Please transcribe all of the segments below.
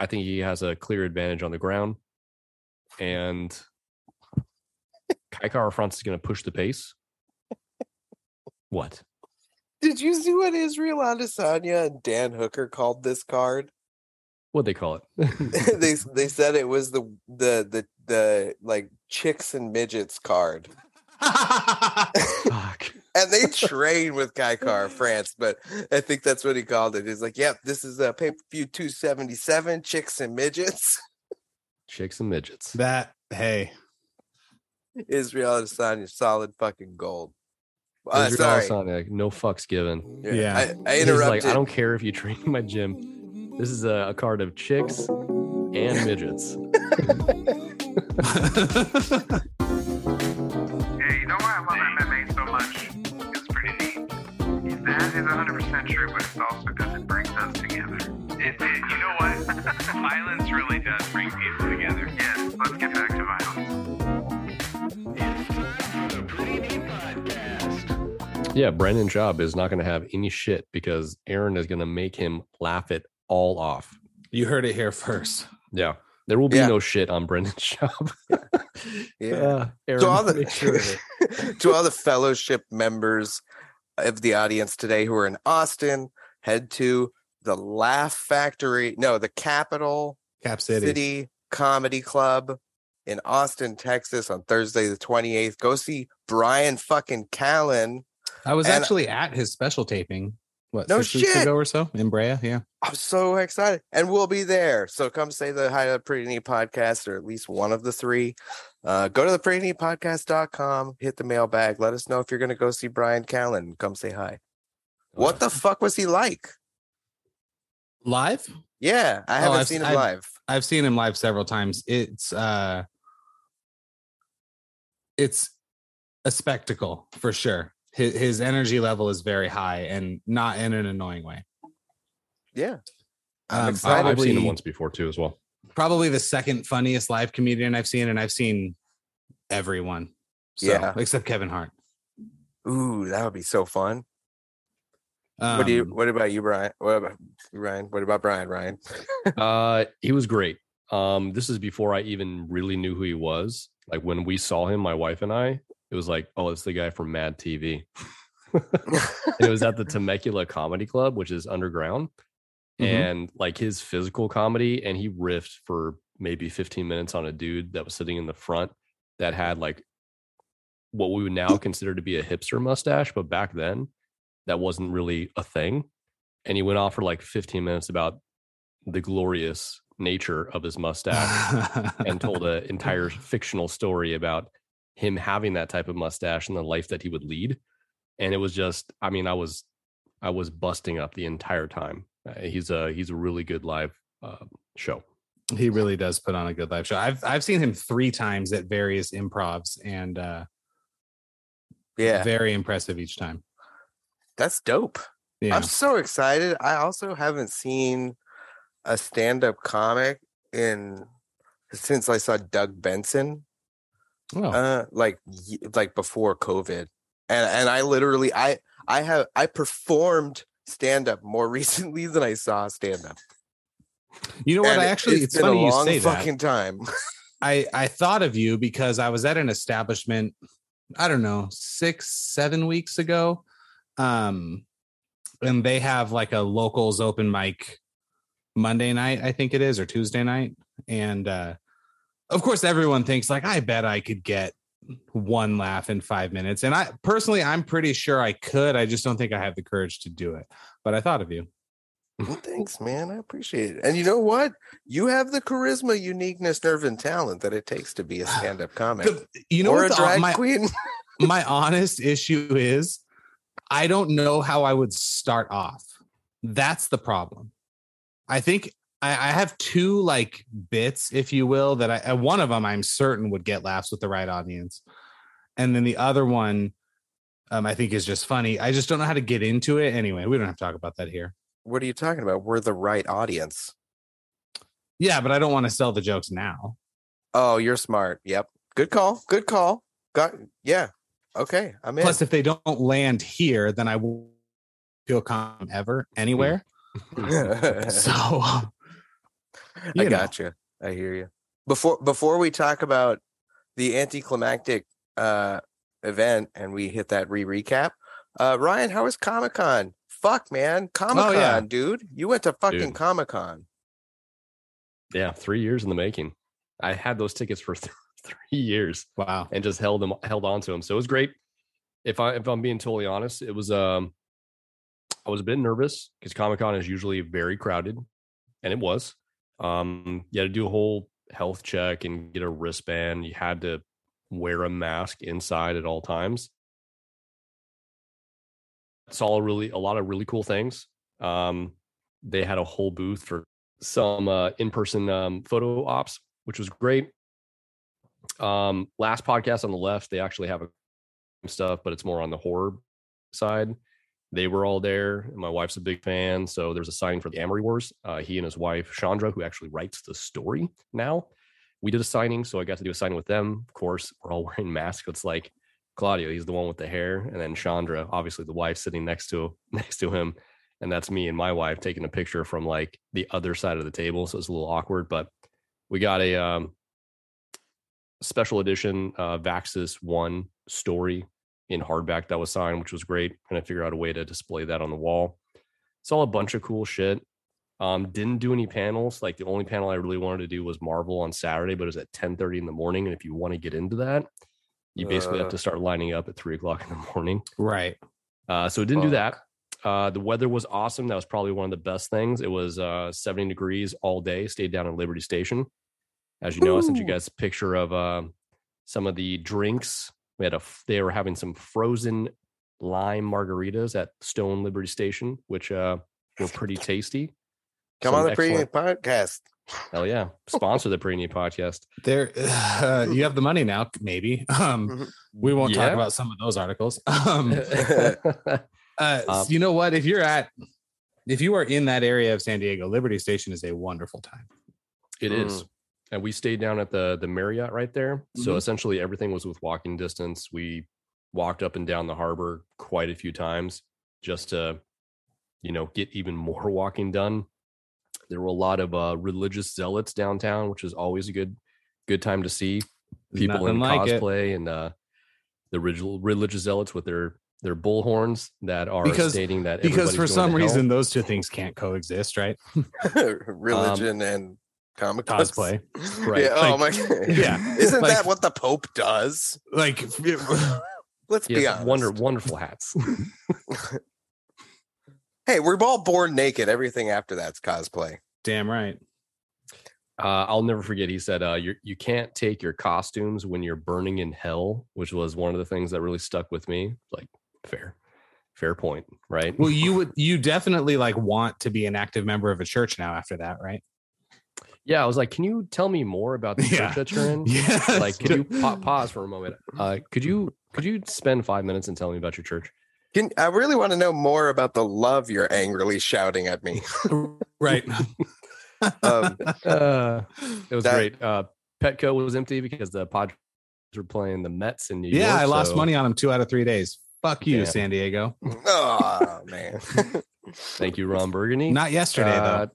I think he has a clear advantage on the ground. And Kai Kara France is going to push the pace. What? Did you see what Israel Adesanya and Dan Hooker called this card? What they call it? they they said it was the the the the like chicks and midgets card. Fuck. And they train with Kai Kara France, but I think that's what he called it. He's like, "Yep, this is a pay per view 277, chicks and midgets." Chicks and midgets. that hey, Israel Adesanya, solid fucking gold. Uh, Israel sorry, Adesanya, no fucks given. Yeah. I, I He's interrupted. like, I don't care if you train in my gym. This is a, a card of chicks and midgets. 100% true, but it's also because it brings us together. It, it, you know what? violence really does bring people together. Yes, let's get back to violence. Yeah, Brandon Job is not going to have any shit because Aaron is going to make him laugh it all off. you heard it here first. Yeah. There will be Yeah. no shit on Brendan's job. Yeah. Uh, Aaron, to all make sure the to all the fellowship members of the audience today who are in Austin, head to the Laugh Factory. No, the Capitol Cap City. City. Comedy Club in Austin, Texas on Thursday the 28th. Go see Brian fucking Callen. I was And- actually at his special taping. What No six weeks shit. ago or so in Brea? Yeah. I'm so excited. And we'll be there. So come say the Hi to the Pretty Neat podcast or at least one of the three. Uh, go to the pretty neat podcast.com, hit the mailbag. Let us know if you're going to go see Brian Callen. Come say hi. What the fuck was he like? Live? Yeah, I Oh, haven't I've- seen him I've- live. I've seen him live several times. It's uh it's a spectacle for sure. His, his energy level is very high and not in an annoying way. Yeah. I'm Um, excited. I've seen him once before too, as well. Probably the second funniest live comedian I've seen, and I've seen everyone. So, Yeah. except Kevin Hart. Ooh, that would be so fun. Um, what do you what about you, Brian? What about you, Ryan? What about Brian, Ryan? Uh, he was great. Um, this is before I even really knew who he was. Like when we saw him, my wife and I, it was like, oh, it's the guy from Mad TV. and it was at the Temecula Comedy Club, which is underground. Mhm. And like his physical comedy, and he riffed for maybe 15 minutes on a dude that was sitting in the front that had like what we would now consider to be a hipster mustache, but back then that wasn't really a thing. And he went off for like 15 minutes about the glorious nature of his mustache and told an entire fictional story about him having that type of mustache and the life that he would lead. And it was just, I mean, I was, I was busting up the entire time. Uh, he's a, he's a really good live uh, show. he really does put on a good live show. I've I've seen him three times at various improvs and uh yeah, very impressive each time. that's dope. Yeah. I'm so excited. I also haven't seen a stand-up comic in since I saw Doug Benson. Oh, Uh like like before COVID. And and I literally I I have I performed stand-up more recently than I saw stand-up. you know what? And I actually it's it's, been funny a you long say that. fucking time. I I thought of you because I was at an establishment, I don't know, six seven weeks ago, um, and they have like a locals open mic Monday night, I think it is, or Tuesday night, and uh, of course everyone thinks like I bet I could get one laugh in five minutes, and I personally I'm pretty sure I could. I just don't think I have the courage to do it. But I thought of you. Well, Thanks, man. I appreciate it. And you know what? You have the charisma, uniqueness, nerve, and talent that it takes to be a stand-up comic. The- you know or what a the- drag my, queen. my honest issue is I don't know how I would start off. That's the problem. I think I, I have two like bits, if you will, that I uh, one of them I'm certain would get laughs with the right audience. And then the other one um, I think is just funny. I just don't know how to get into it. Anyway, we don't have to talk about that here. What are you talking about? We're the right audience. Yeah, but I don't want to sell the jokes now. Oh, you're smart. Yep. Good call. Good call. Got yeah. Okay. I'm in. Plus, if they don't land here, then I won't feel calm ever hmm. anywhere. So You I know. got you. I hear you. Before before we talk about the anticlimactic uh event and we hit that re recap, uh Ryan, how was Comic Con? Fuck man, Comic Con, Oh, yeah. dude. You went to fucking Comic Con. Yeah, three years in the making. I had those tickets for th- three years Wow. and just held them, held on to them. So it was great. If I if I'm being totally honest, it was um, I was a bit nervous because Comic Con is usually very crowded, and it was. Um, you had to do a whole health check and get a wristband. You had to wear a mask inside at all times. Saw a really a lot of really cool things. Um, they had a whole booth for some uh, in-person um, photo ops, which was great. Um, last podcast on the left, they actually have a stuff, but it's more on the horror side. They were all there. My wife's a big fan, so there's a signing for the Amory Wars. Uh, he and his wife Chondra, who actually writes the story now, we did a signing, so I got to do a signing with them. Of course, we're all wearing masks. It's like Claudio, he's the one with the hair, and then Chondra, obviously the wife, sitting next to next to him, and that's me and my wife taking a picture from like the other side of the table. So it's a little awkward, but we got a um, special edition uh, Vaxis One story in hardback that was signed, which was great. And I figured out a way to display that on the wall. Saw a bunch of cool shit. Um, didn't do any panels. Like the only panel I really wanted to do was Marvel on Saturday, but it was at 10 30 in the morning. And if you want to get into that, you basically Uh. have to start lining up at three o'clock in the morning. Right. Uh, so didn't do that. Uh, the weather was awesome. That was probably one of the best things. It was uh, 70 degrees all day. Stayed down in Liberty Station. As you know, I sent you guys a picture of uh, some of the drinks. We had a They were having some frozen lime margaritas at Stone Liberty Station, which uh, were pretty tasty. Come Some on the pre excellent- podcast. Hell yeah! Sponsor the Pre podcast. There uh, you have the money now, maybe. Um we won't talk about some of those articles. Um uh Um, you know what? If you're at if you are in that area of San Diego, Liberty Station is a wonderful time. It is. And we stayed down at the the Marriott right there. So Mhm. essentially everything was with walking distance. We walked up and down the harbor quite a few times just to, you know, get even more walking done. There were a lot of uh, religious zealots downtown, which is always a good good time to see people in Nothing like it. cosplay and uh, the original religious zealots with their their bullhorns that are Because- stating that Because for going some to hell. reason those two things can't coexist, right? Religion and comic Cosplay. Right. Yeah. oh my god. yeah. Isn't Like- that what the Pope does? Like Let's be honest. wonder wonderful hats. Hey, we're all born naked. Everything after that's cosplay. damn right. Uh, I'll never forget. He said, uh, "You you can't take your costumes when you're burning in hell," which was one of the things that really stuck with me. Like, fair, fair point, right? Well, you would you definitely like want to be an active member of a church now after that, right? Yeah, I was like, "Can you tell me more about the Yeah. church that you're in?" Yeah. Like, could you pa- pause for a moment? Uh, could you could you spend five minutes and tell me about your church? Can I really want to know more about the love you're angrily shouting at me? right. Um, Uh, it was That- great. Uh, Petco was empty because the Padres were playing the Mets in New York. yeah, I lost so- money on them two out of three days. Fuck you, Yeah. San Diego. oh man. Thank you, Ron Burgundy. Not yesterday Uh,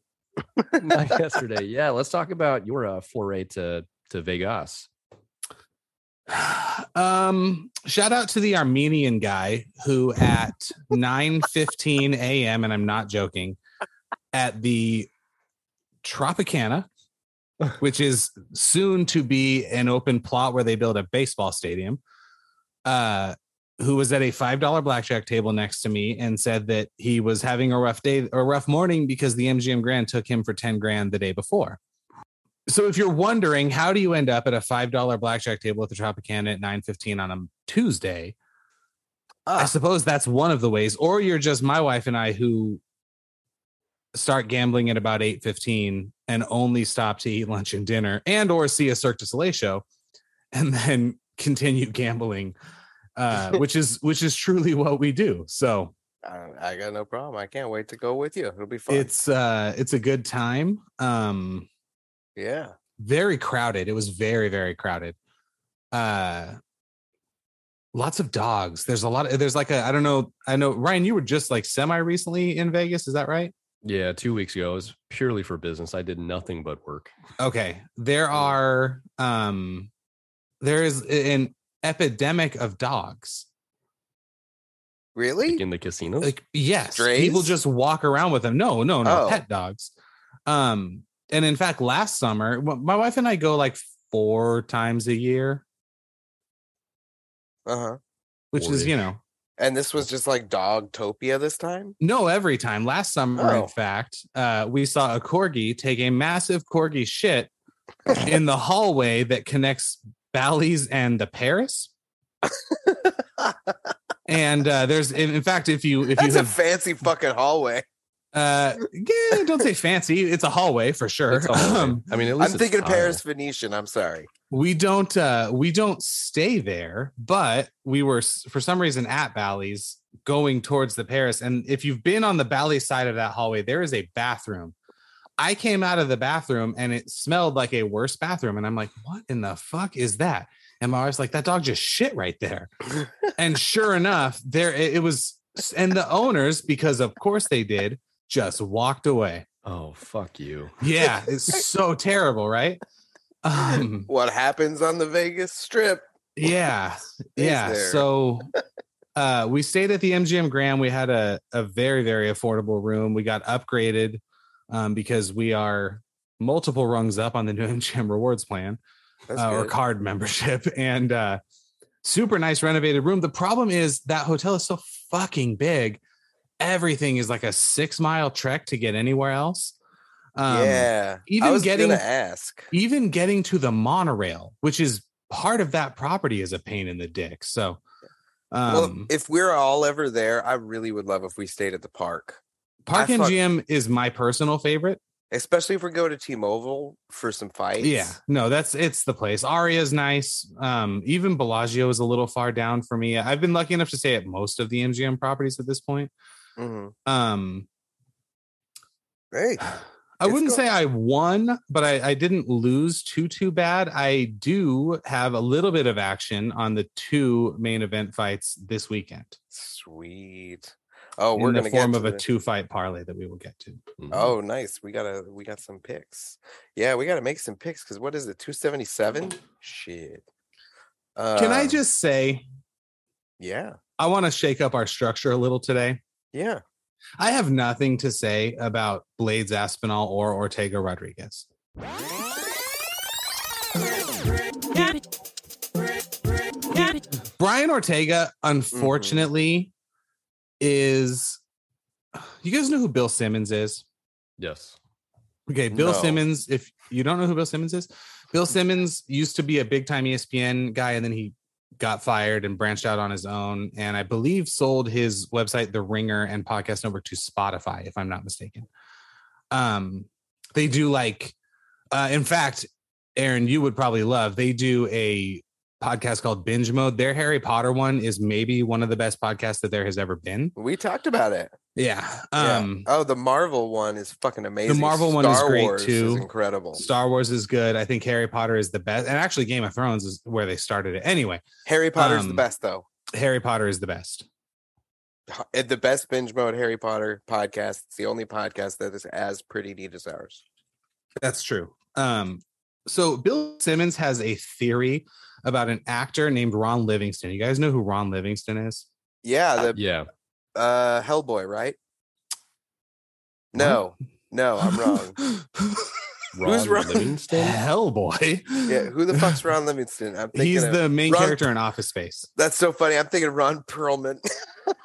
not yesterday. Yeah, let's talk about your uh, foray to to Vegas. Um, shout out to the Armenian guy who at 9 15 a.m. and I'm not joking, at the Tropicana, which is soon to be an open plot where they build a baseball stadium. Uh who was at a five dollar blackjack table next to me and said that he was having a rough day or a rough morning because the MGM Grand took him for 10 grand the day before. So if you're wondering how do you end up at a five dollar blackjack table at the Tropicana at 9:15 on a Tuesday, I Ah, suppose that's one of the ways, or you're just my wife and I who start gambling at about 8:15 and only stop to eat lunch and dinner and or see a Cirque du Soleil show and then continue gambling uh which is which is truly what we do. So, I, I got no problem. I can't wait to go with you. It'll be fun. it's uh it's a good time. Um yeah. very crowded. It was very, very crowded. Uh lots of dogs. There's a lot of there's like a I don't know, I know Ryan, you were just like semi recently in Vegas, is that right? Yeah, two weeks ago. It was purely for business. I did nothing but work. Okay. There are um there is an epidemic of dogs. Really? Like in the casinos. Like yes, Strays? people just walk around with them. No, no, no, Oh. pet dogs. Um and in fact last summer my wife and I go like four times a year, Uh huh. which is, you know, And this was just like Dogtopia this time. no every time. Last summer Oh. in fact, uh we saw a corgi take a massive corgi shit in the hallway that connects Bally's and the Paris. And uh, there's, in in fact, if you if you That's a have, fancy fucking hallway. uh, yeah, don't say fancy, it's a hallway for sure. It's all right. Um, I mean, at I'm thinking tile. Paris Venetian. I'm sorry. we don't uh, we don't stay there, but we were for some reason at Bally's going towards the Paris. And if you've been on the Bally side of that hallway, there is a bathroom. I came out of the bathroom and it smelled like a worse bathroom, and I'm like, what in the fuck is that? And my wife's like, that dog just shit right there. and sure enough, there it, it was, and the owners, because of course they did, just walked away. Oh, fuck you. Yeah, it's so terrible, right? Um, What happens on the Vegas Strip? yeah, yeah. there? So uh, we stayed at the MGM Grand. We had a a very very affordable room. We got upgraded um, because we are multiple rungs up on the new MGM Rewards plan. Uh, or card membership and uh super nice renovated room the problem is that hotel is so fucking big everything is like a six mile trek to get anywhere else um yeah. even I was getting- ask. even getting to the monorail which is part of that property is a pain in the dick so um well, if we're all ever there, I really would love if we stayed at the park, park I mgm is my personal favorite especially if we go to T-Mobile for some fights. Yeah, no, that's it's the place. Aria's nice. Um, even Bellagio is a little far down for me. I've been lucky enough to stay at most of the MGM properties at this point. Mhm. Um, Hey, I wouldn't go- say I won, but I, I didn't lose too too bad. I do have a little bit of action on the two main event fights this weekend. sweet. Oh, we're in the form get of to a two fight parlay that we will get to. Mhm. Oh, nice. We gotta we got some picks. Yeah, we gotta make some picks because what is it? 277? Shit. Can I Uh, just say yeah, I want to shake up our structure a little today? yeah. I have nothing to say about Blaydes Aspinall or Ortega Rodriguez. Brian Ortega, unfortunately, is. You guys know who Bill Simmons is? Yes. Okay, Bill No. Simmons. If you don't know who Bill Simmons is, Bill Simmons used to be a big time ESPN guy, and then he got fired and branched out on his own. And I believe sold his website, The Ringer, and podcast network to Spotify, if I'm not mistaken. Um, they do like, uh, in fact, Aaron, you would probably love. They do a podcast called Binge Mode. Their Harry Potter one is maybe one of the best podcasts that there has ever been. We talked about it. Yeah. Yeah. Um, oh, the Marvel one is fucking amazing. The Marvel one is great, Wars too. Is incredible. Star Wars is good. I think Harry Potter is the best. And actually, Game of Thrones is where they started it. Anyway, Harry Potter's the um, best though. Harry Potter is the best. The best binge mode Harry Potter podcast. It's the only podcast that is as pretty neat as ours. That's true. Um, so Bill Simmons has a theory about an actor named Ron Livingston. You guys know who Ron Livingston is? Yeah, the Yeah. uh Hellboy, right? No, no, I'm wrong. Ron wrong? Livingston. Hellboy. Yeah, who the fuck's Ron Livingston? I'm thinking He's of- the main Ron- character in Office Space. That's so funny. I'm thinking Ron Perlman.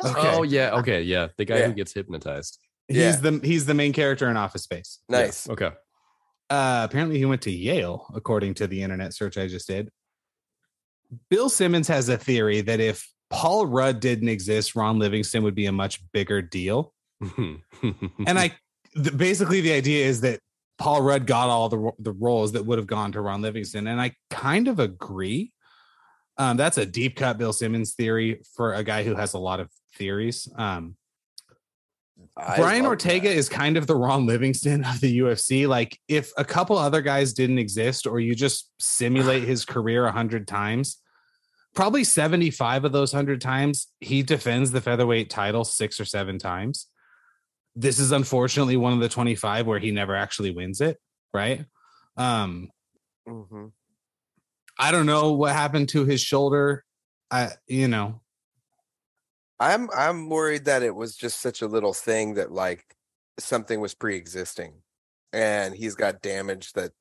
Okay. Oh yeah. Okay. Yeah. The guy Yeah. who gets hypnotized. he's yeah. the he's the main character in Office Space. Yeah, nice. Okay. Uh, apparently, he went to Yale, according to the internet search I just did. Bill Simmons has a theory that if Paul Rudd didn't exist, Ron Livingston would be a much bigger deal. And I the, basically the idea is that Paul Rudd got all the the roles that would have gone to Ron Livingston, and I kind of agree. Um, that's a deep cut Bill Simmons theory for a guy who has a lot of theories. Um, Brian Ortega that. is kind of the Ron Livingston of the UFC. Like, if a couple other guys didn't exist, or you just simulate his career a hundred times, probably seventy-five of those hundred times he defends the featherweight title six or seven times. this is unfortunately one of the 25 where he never actually wins it, right? Um, hmm I don't know what happened to his shoulder. I, you know, I'm I'm worried that it was just such a little thing that like something was pre-existing, and he's got damage that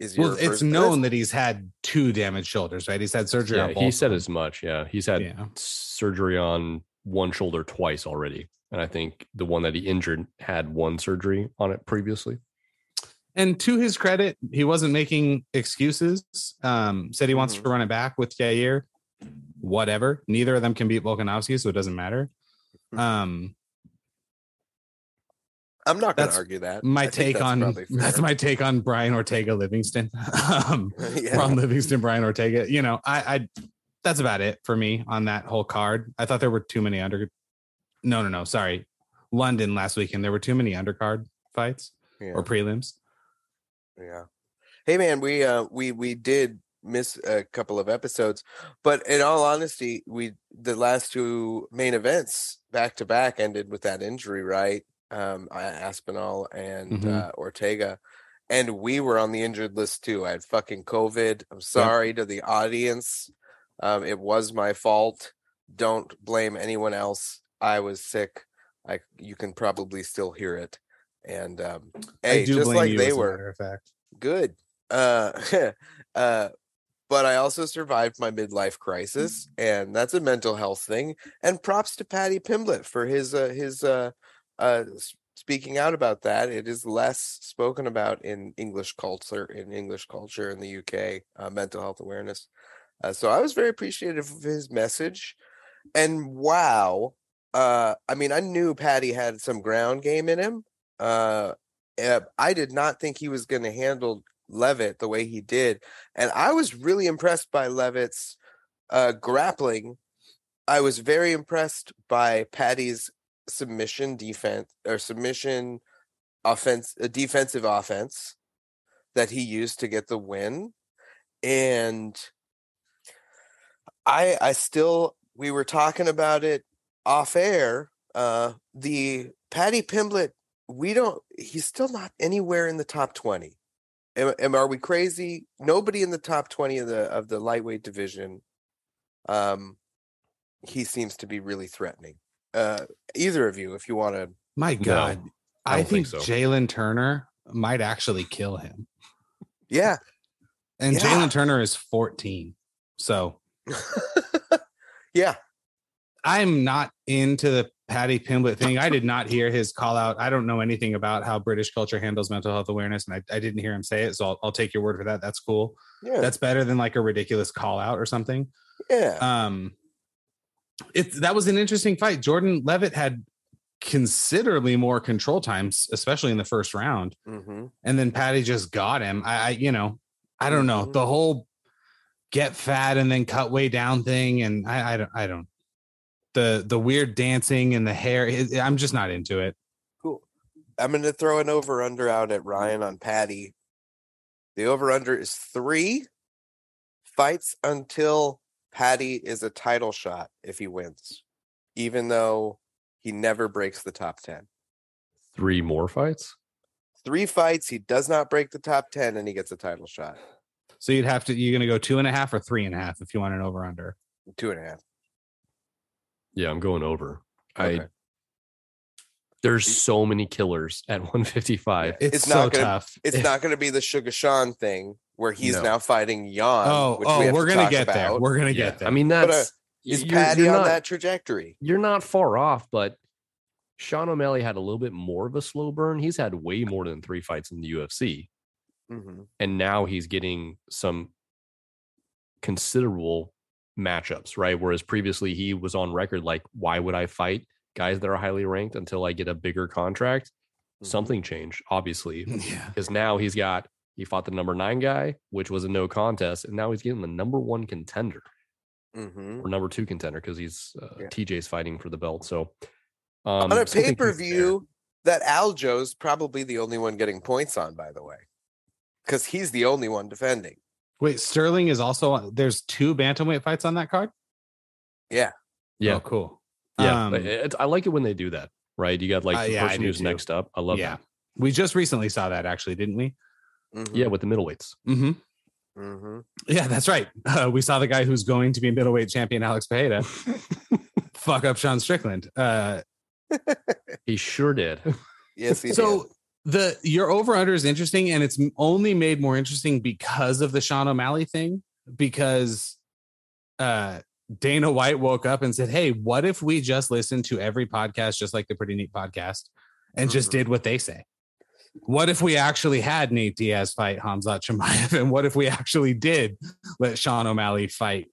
is. well, it's known that he's had two damaged shoulders, right? He's had surgery Yeah, on both. he said as much. Yeah, he's had Yeah. surgery on one shoulder twice already, and I think the one that he injured had one surgery on it previously. And to his credit, he wasn't making excuses. Um, said he wants Mhm. to run it back with Yair. Whatever. Neither of them can beat Volkanovski, so it doesn't matter. Mhm. Um, I'm not going to argue that. My think take on that's my take on Brian Ortega Livingston. um, yeah. Ron Livingston, Brian Ortega. You know, I, I that's about it for me on that whole card. I thought there were too many under. No, no, no. Sorry, London last weekend. There were too many undercard fights yeah. or prelims. Yeah. Hey man, we uh we we did miss a couple of episodes, but in all honesty, we the last two main events back to back ended with that injury, right? Um Aspinall and Mhm. uh Ortega. And we were on the injured list too. I had fucking COVID. I'm sorry to the audience. Um it was my fault. Don't blame anyone else. I was sick. I you can probably still hear it. And um hey, just like they were matter of fact. good uh uh but i also survived my midlife crisis and that's a mental health thing and props to paddy pimblett for his uh his uh uh speaking out about that it is less spoken about in english culture in english culture in the uk uh, mental health awareness uh, so i was very appreciative of his message and wow uh i mean i knew paddy had some ground game in him uh uh, I did not think he was going to handle Leavitt the way he did, and I was really impressed by Leavitt's uh, grappling. I was very impressed by Paddy's submission defense or submission offense, defensive offense that he used to get the win, and I I still we were talking about it off air. Uh, the Paddy Pimblett we don't he's still not anywhere in the top 20 am, am are we crazy nobody in the top 20 of the of the lightweight division um he seems to be really threatening uh either of you if you want to My God, I I, don't think, think so. Jalen Turner might actually kill him, yeah and Yeah. Jalen Turner is 14. So yeah I'm not into the Paddy Pimblett thing. I did not hear his call out. I don't know anything about how British culture handles mental health awareness, and I, I didn't hear him say it. So I'll, I'll take your word for that. That's cool. yeah That's better than like a ridiculous call out or something. yeah Um, it's that was an interesting fight. Jordan Leavitt had considerably more control times, especially in the first round, hmm and then Paddy just got him. I, I you know, I don't know Mhm. the whole get fat and then cut way down thing, and I, I don't, I don't. The the weird dancing and the hair, I'm just not into it. cool i'm gonna throw an over under out at ryan on paddy the over under is three fights until paddy is a title shot if he wins even though he never breaks the top 10 Three more fights. three fights he does not break the top 10 and he gets a title shot So you'd have to you're gonna go two and a half or three and a half if you want an over under. two and a half Yeah, I'm going over. Okay. I there's so many killers at 155. It's, It's so not gonna- tough. it's not going to be the sugar sean thing where he's No. now fighting Yan. Oh, which oh, we have we're to gonna talk get there. We're gonna Yeah, get there. I mean, But, uh, that's is you're- paddy you're on not- that trajectory You're not far off, but Sean O'Malley had a little bit more of a slow burn. He's had way more than three fights in the UFC, hmm and now he's getting some considerable matchups, right? Whereas previously he was on record like, why would I fight guys that are highly ranked until I get a bigger contract? Mm-hmm. Something changed, obviously, yeah. because now he's got he fought the number nine guy, which was a no contest, and now he's getting the number one contender hmm or number two contender because he's uh, Yeah. TJ's fighting for the belt. So um, on a pay per view that Aljo's probably the only one getting points on, by the way, because he's the only one defending. Wait, Sterling is also on- there's two bantamweight fights on that card. Yeah, Yeah, Oh, cool. yeah. Um, but it- I like it when they do that. right? You got like Uh, the yeah, person who's too. next up. I love yeah. that. We just recently saw that actually, didn't we? Mhm, Yeah, with the middleweights. Mm-hmm. mhm. Yeah, that's right. Uh, we saw the guy who's going to be a middleweight champion, Alex Pereira, fuck up Sean Strickland. Uh, He sure did. Yes, he so did. The your over under is interesting, and it's only made more interesting because of the Sean O'Malley thing. Because uh, Dana White woke up and said, "Hey, what if we just listened to every podcast, just like the Pretty Neat podcast, and just Mhm. did what they say? What if we actually had Nate Diaz fight Hamzat Chimaev, and what if we actually did let Sean O'Malley fight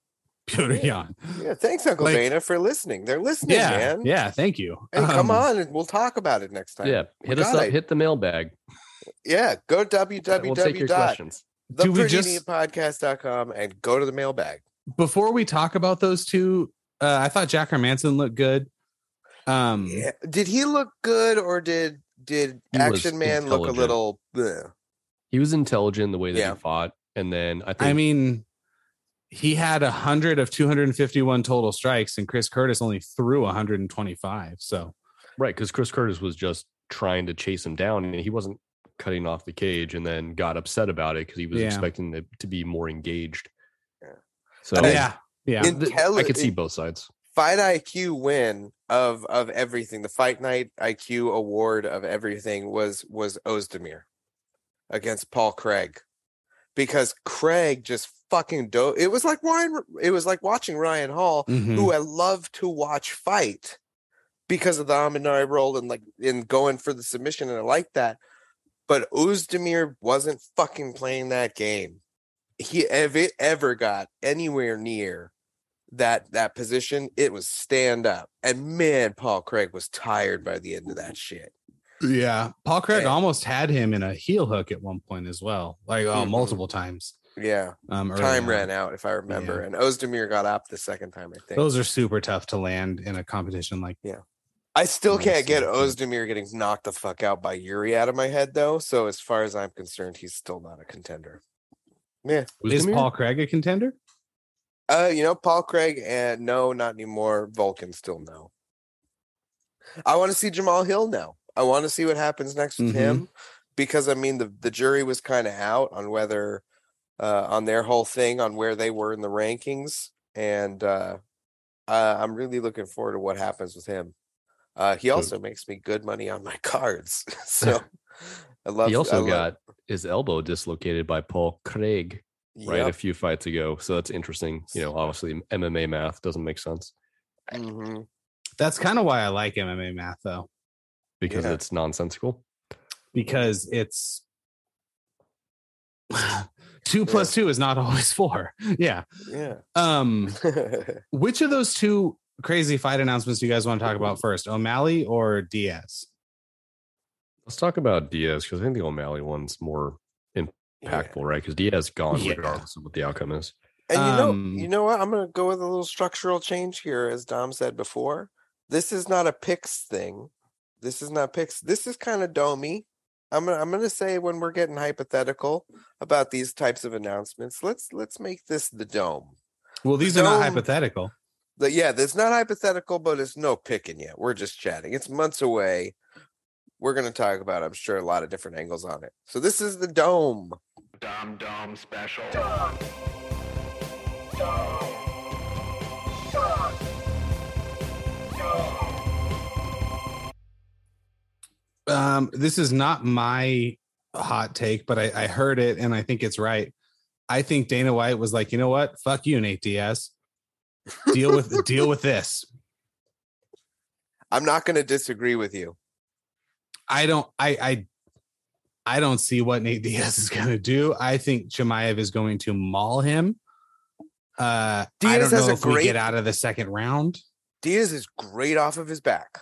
Peter Yan? Yeah, thanks, Uncle like- Dana, for listening. They're listening, Yeah, man. yeah. Thank you. Hey, come Um, on, and we'll talk about it next time. yeah, We hit us up. it. Hit the mailbag. Yeah, go to We'll take your www. questions. Do we just- theprettyneatpodcast.com and go to the mailbag. before we talk about those two, uh, I thought Jack Manson looked good. Um, Yeah. Did he look good or did did Action Man look a little bleh? He was intelligent the way that Yeah. he fought, and then I think I mean, he had a hundred of 251 total strikes, and Chris Curtis only threw 125. So right because Chris Curtis was just trying to chase him down, and he wasn't cutting off the cage, and then got upset about it because he was Yeah. expecting it to be more engaged. Yeah. So oh, Hey, yeah, yeah, Intelli- I could see both sides. Fight IQ win of of everything. The Fight Night IQ award of everything was was Ozdemir against Paul Craig. Because Craig just fucking do it was like Ryan it was like watching Ryan Hall Mhm. who I love to watch fight because of the Imanari roll and like in going for the submission, and I like that. But Ozdemir wasn't fucking playing that game. He if it ever got anywhere near that that position, it was stand up. And man, Paul Craig was tired by the end of that shit. Yeah. Paul Craig Yeah. almost had him in a heel hook at one point as well, like uh, Mhm. multiple times. Yeah, Um, time on. ran out if I remember, Yeah. and Ozdemir got up the second time. I think. Those are super tough to land in a competition like yeah. I still can't get. Ozdemir getting knocked the fuck out by Jiri out of my head though. So as far as I'm concerned, he's still not a contender. Yeah. Is Paul Craig a contender? Uh, you know, Paul Craig and no, not anymore. Volkan still no. I want to see Jamal Hill now. I want to see what happens next with Mhm. him because I mean the the jury was kind of out on whether uh on their whole thing on where they were in the rankings and uh, uh I'm really looking forward to what happens with him. Uh he also makes me good money on my cards. so I love he I also love- got his elbow dislocated by Paul Craig right a few fights ago. So that's interesting. You know, obviously MMA math doesn't make sense Mhm. That's kind of why I like MMA math though, because Yeah. it's nonsensical. because it's two plus two is not always four. Yeah. Yeah. Um, which of those two crazy fight announcements do you guys want to talk about first, O'Malley or Diaz? Let's talk about Diaz because I think the O'Malley one's more impactful, right? Because Diaz gone Yeah. regardless of what the outcome is. And you know, Um, you know what? I'm gonna go with a little structural change here, as Dom said before. This is not a picks thing. This is not picks. This is kind of domey. I'm gonna I'm gonna say when we're getting hypothetical about these types of announcements, let's let's make this the dome. Well, these are not hypothetical. The, yeah, there's not hypothetical, but it's no picking yet. We're just chatting. It's months away. We're gonna talk about, I'm sure, a lot of different angles on it. So this is the dome. Dom Dom Special. Um, this is not my hot take, but I, I heard it and I think it's right. I think Dana White was like, you know what? Fuck you, Nate Diaz. Deal with deal with this. I'm not gonna disagree with you. I don't I I I don't see what Nate Diaz is gonna do. I think Chimaev is going to maul him. Uh I Diaz don't has know a if we great- get out of the second round. Diaz is great off of his back.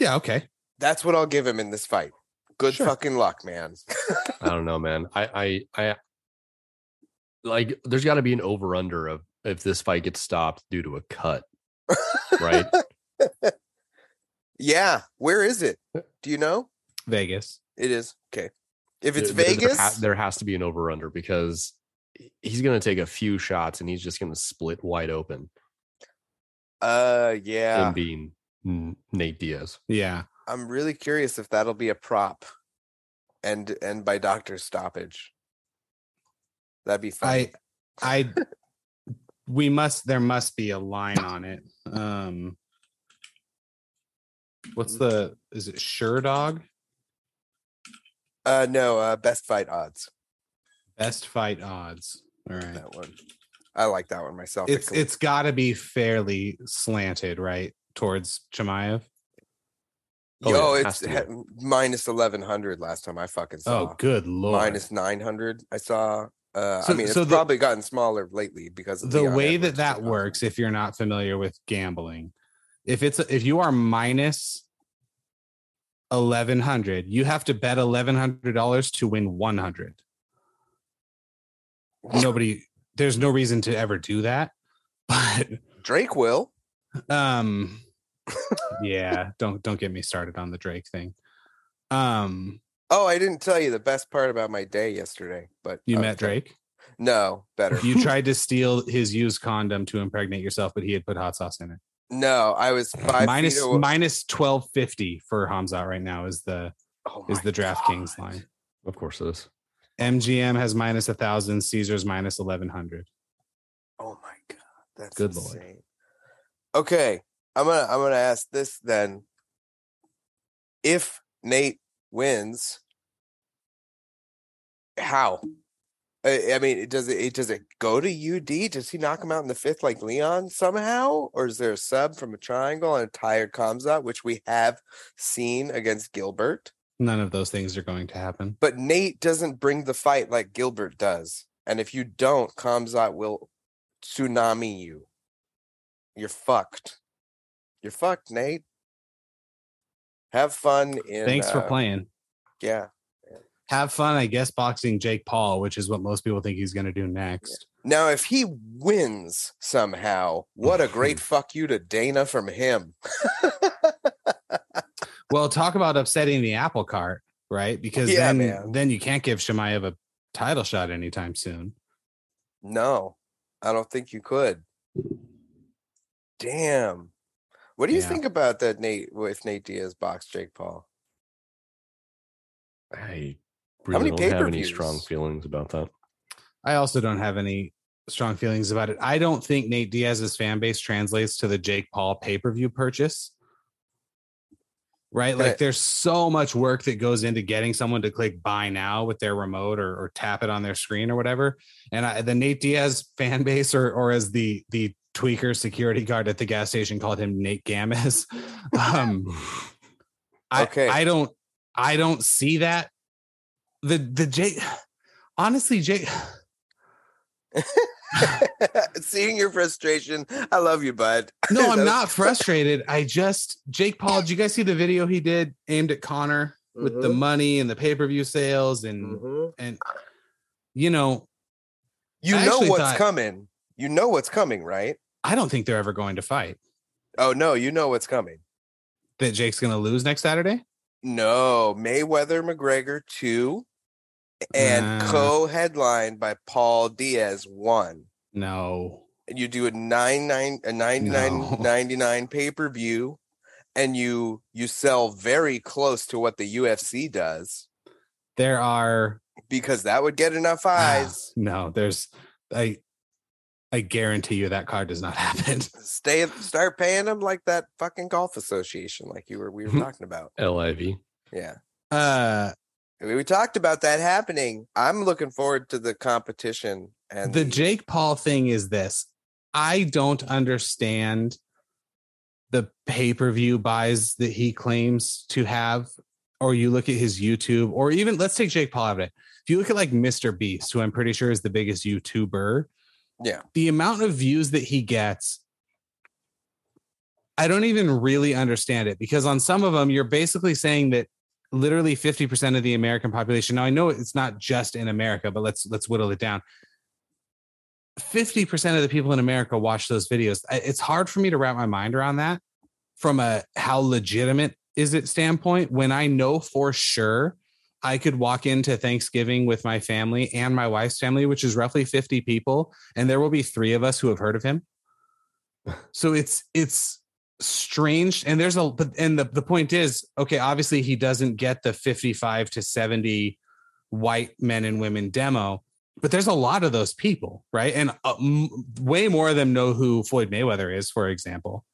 Yeah, okay. That's what I'll give him in this fight. Good Sure. fucking luck, man. I don't know, man. I I I like there's got to be an over under of if this fight gets stopped due to a cut, right? yeah. Where is it? Do you know? Vegas. It is. Okay. If it's There- there- Vegas, there, there has to be an over under because he's going to take a few shots and he's just going to split wide open. uh yeah. And being Nate Diaz. Yeah. I'm really curious if that'll be a prop, and and by doctor stoppage. That'd be fun. I I we must there must be a line on it. Um what's the is it sure dog? Uh, no, uh, best fight odds. Best fight odds. All right. That one. I like that one myself. It's It- it's gotta be fairly slanted, right? Towards Chimaev. Oh, yeah, it it's ha- minus eleven hundred last time I fucking saw. Oh, good lord. minus nine hundred. I saw. Uh, So- I mean, it's so the- probably gotten smaller lately because of the Leon way that that works if you're not familiar with gambling if it's if you are minus 1100 you have to bet $1100 to win 100 nobody there's no reason to ever do that but Drake will. um yeah don't don't get me started on the drake thing um Oh, I didn't tell you the best part about my day yesterday, but you uh, met drake No, better. you tried to steal his used condom to impregnate yourself but he had put hot sauce in it no, I was five minus feet away. minus 1250 for Hamzat right now is the Oh is the DraftKings God. line. Of course it is. MGM has minus a thousand, Caesars minus eleven hundred. Oh my god, that's Good lord. insane. Okay, I'm gonna I'm gonna ask this then. If Nate wins, how? I, I mean, does it does it go to UD? Does he knock him out in the fifth like Leon somehow, or is there a sub from a triangle and a tired Hamzat, which we have seen against Gilbert? None of those things are going to happen. But Nate doesn't bring the fight like Gilbert does. And if you don't, Hamzat will tsunami you. You're fucked. You're fucked, Nate. Have fun in Thanks for uh, playing. Yeah. Have fun, I guess, boxing Jake Paul, which is what most people think he's going to do next. Now, if he wins somehow, what a great fuck you to Dana from him. Well, talk about upsetting the apple cart, right? Because Yeah, then man. then you can't give Chimaev a title shot anytime soon. no, I don't think you could. Damn. What do you Yeah. think about that, Nate, with Nate Diaz box Jake Paul? I really don't have any strong feelings about that. I also don't have any strong feelings about it. I don't think Nate Diaz's fan base translates to the Jake Paul pay per view purchase. Right? Like there's so much work that goes into getting someone to click buy now with their remote or, or tap it on their screen or whatever. And I, the Nate Diaz fan base, or or as the the tweaker security guard at the gas station called him Nate Gammis. Um, I, Okay. I don't I don't see that. The the Jake honestly, Jake Seeing your frustration, I love you, bud. No, I'm not frustrated. I just Jake Paul. Did you guys see the video he did aimed at Conor with the Mhm. money and the pay per view sales and Mhm. and you know You I know what's thought- coming. You know what's coming, right? I don't think they're ever going to fight. Oh no, you know what's coming. That Jake's going to lose next Saturday. No, Mayweather McGregor two, and Uh. co-headlined by Paul Diaz one. No, And you do a nine nine a 99 No. 99 pay-per-view, and you you sell very close to what the UFC does there are because that would get enough eyes. no. There's I I guarantee you that card does not happen. Stay start paying them like that fucking golf association, like you were we were talking about. LIV. Yeah. Uh, We we talked about that happening. I'm looking forward to the competition and the Jake Paul thing is this. I don't understand the pay-per-view buys that he claims to have or you look at his YouTube or even let's take Jake Paul out of it. If you look at like Mr. Beast, who I'm pretty sure is the biggest YouTuber, Yeah. the amount of views that he gets I don't even really understand it because on some of them you're basically saying that literally 50% of the American population. Now I know it's not just in America, but let's let's whittle it down. 50% of the people in America watch those videos. It's hard for me to wrap my mind around that from a how legitimate is it standpoint when I know for sure I could walk into Thanksgiving with my family and my wife's family, which is roughly 50 people, and there will be three of us who have heard of him. So it's it's strange and there's a but and the, the point is okay obviously he doesn't get the 55 to 70 white men and women demo but there's a lot of those people right? And uh, m- way more of them know who floyd mayweather is for example.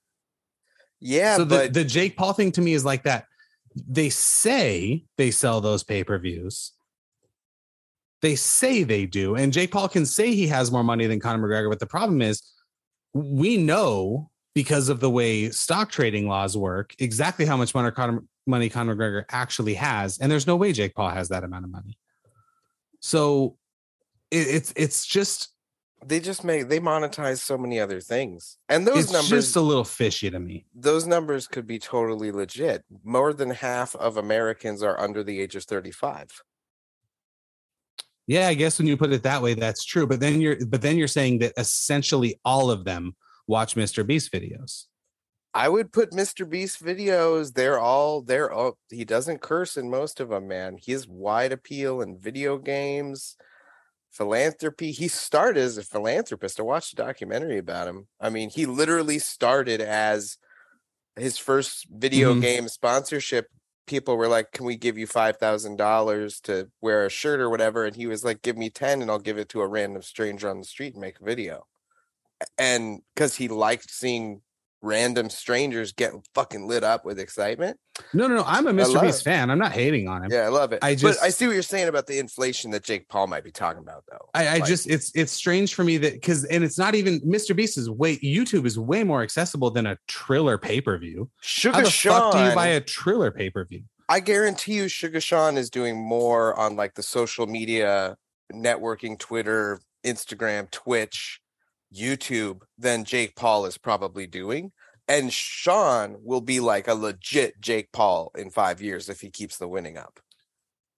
Yeah, so the, but the jake paul thing to me is like that they say they sell those pay-per-views. They say they do and jake paul can say he has more money than conor mcgregor but the problem is we know because of the way stock trading laws work exactly how much money conor, money conor mcgregor actually has and there's no way jake paul has that amount of money. So it, it's it's just they just make they monetize so many other things, and those it's numbers just a little fishy to me those numbers could be totally legit. More than half of Americans are under the age of 35. Yeah, I guess when you put it that way, that's true. But then you're but then you're saying that essentially all of them watch Mr. Beast videos. I would put Mr. Beast videos. They're all they're all he doesn't curse in most of them, man. He has wide appeal in video games, philanthropy. He started as a philanthropist. I watched a documentary about him. I mean, he literally started as his first video Mhm. game sponsorship. People were like, Can we give you five thousand dollars to wear a shirt or whatever? And he was like, Give me ten and I'll give it to a random stranger on the street and make a video. And because he liked seeing random strangers get fucking lit up with excitement. No, no, no. I'm a Mr. Beast it. fan. I'm not hating on him. Yeah, I love it. I but I see what you're saying about the inflation that Jake Paul might be talking about, though. I, I Like, just it's it's strange for me that because and it's not even Mr. Beast is way YouTube is way more accessible than a Triller pay per view. Sugar How the fuck do you buy a Triller pay per view? I guarantee you, Sugar Sean is doing more on like the social media networking, Twitter, Instagram, Twitch, YouTube than Jake Paul is probably doing. And Sean will be like a legit Jake Paul in five years if he keeps the winning up.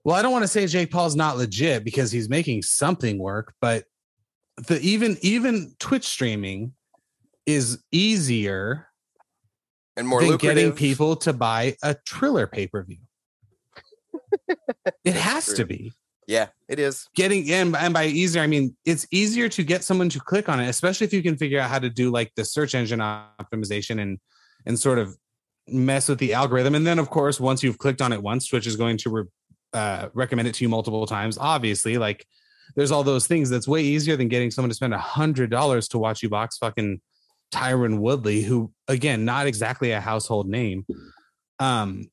Well, I don't want to say Jake Paul's not legit because he's making something work, but the even even Twitch streaming is easier And more than lucrative. getting people to buy a Triller pay per view. it has to be Yeah, it is. getting and, and by easier I mean it's easier to get someone to click on it, especially if you can figure out how to do like the search engine optimization and and sort of mess with the algorithm. And then of course, once you've clicked on it once, Twitch is going to re- uh, recommend it to you multiple times. Obviously, like there's all those things that's way easier than getting someone to spend a hundred dollars to watch you box fucking Tyron Woodley, who again, not exactly a household name. Um,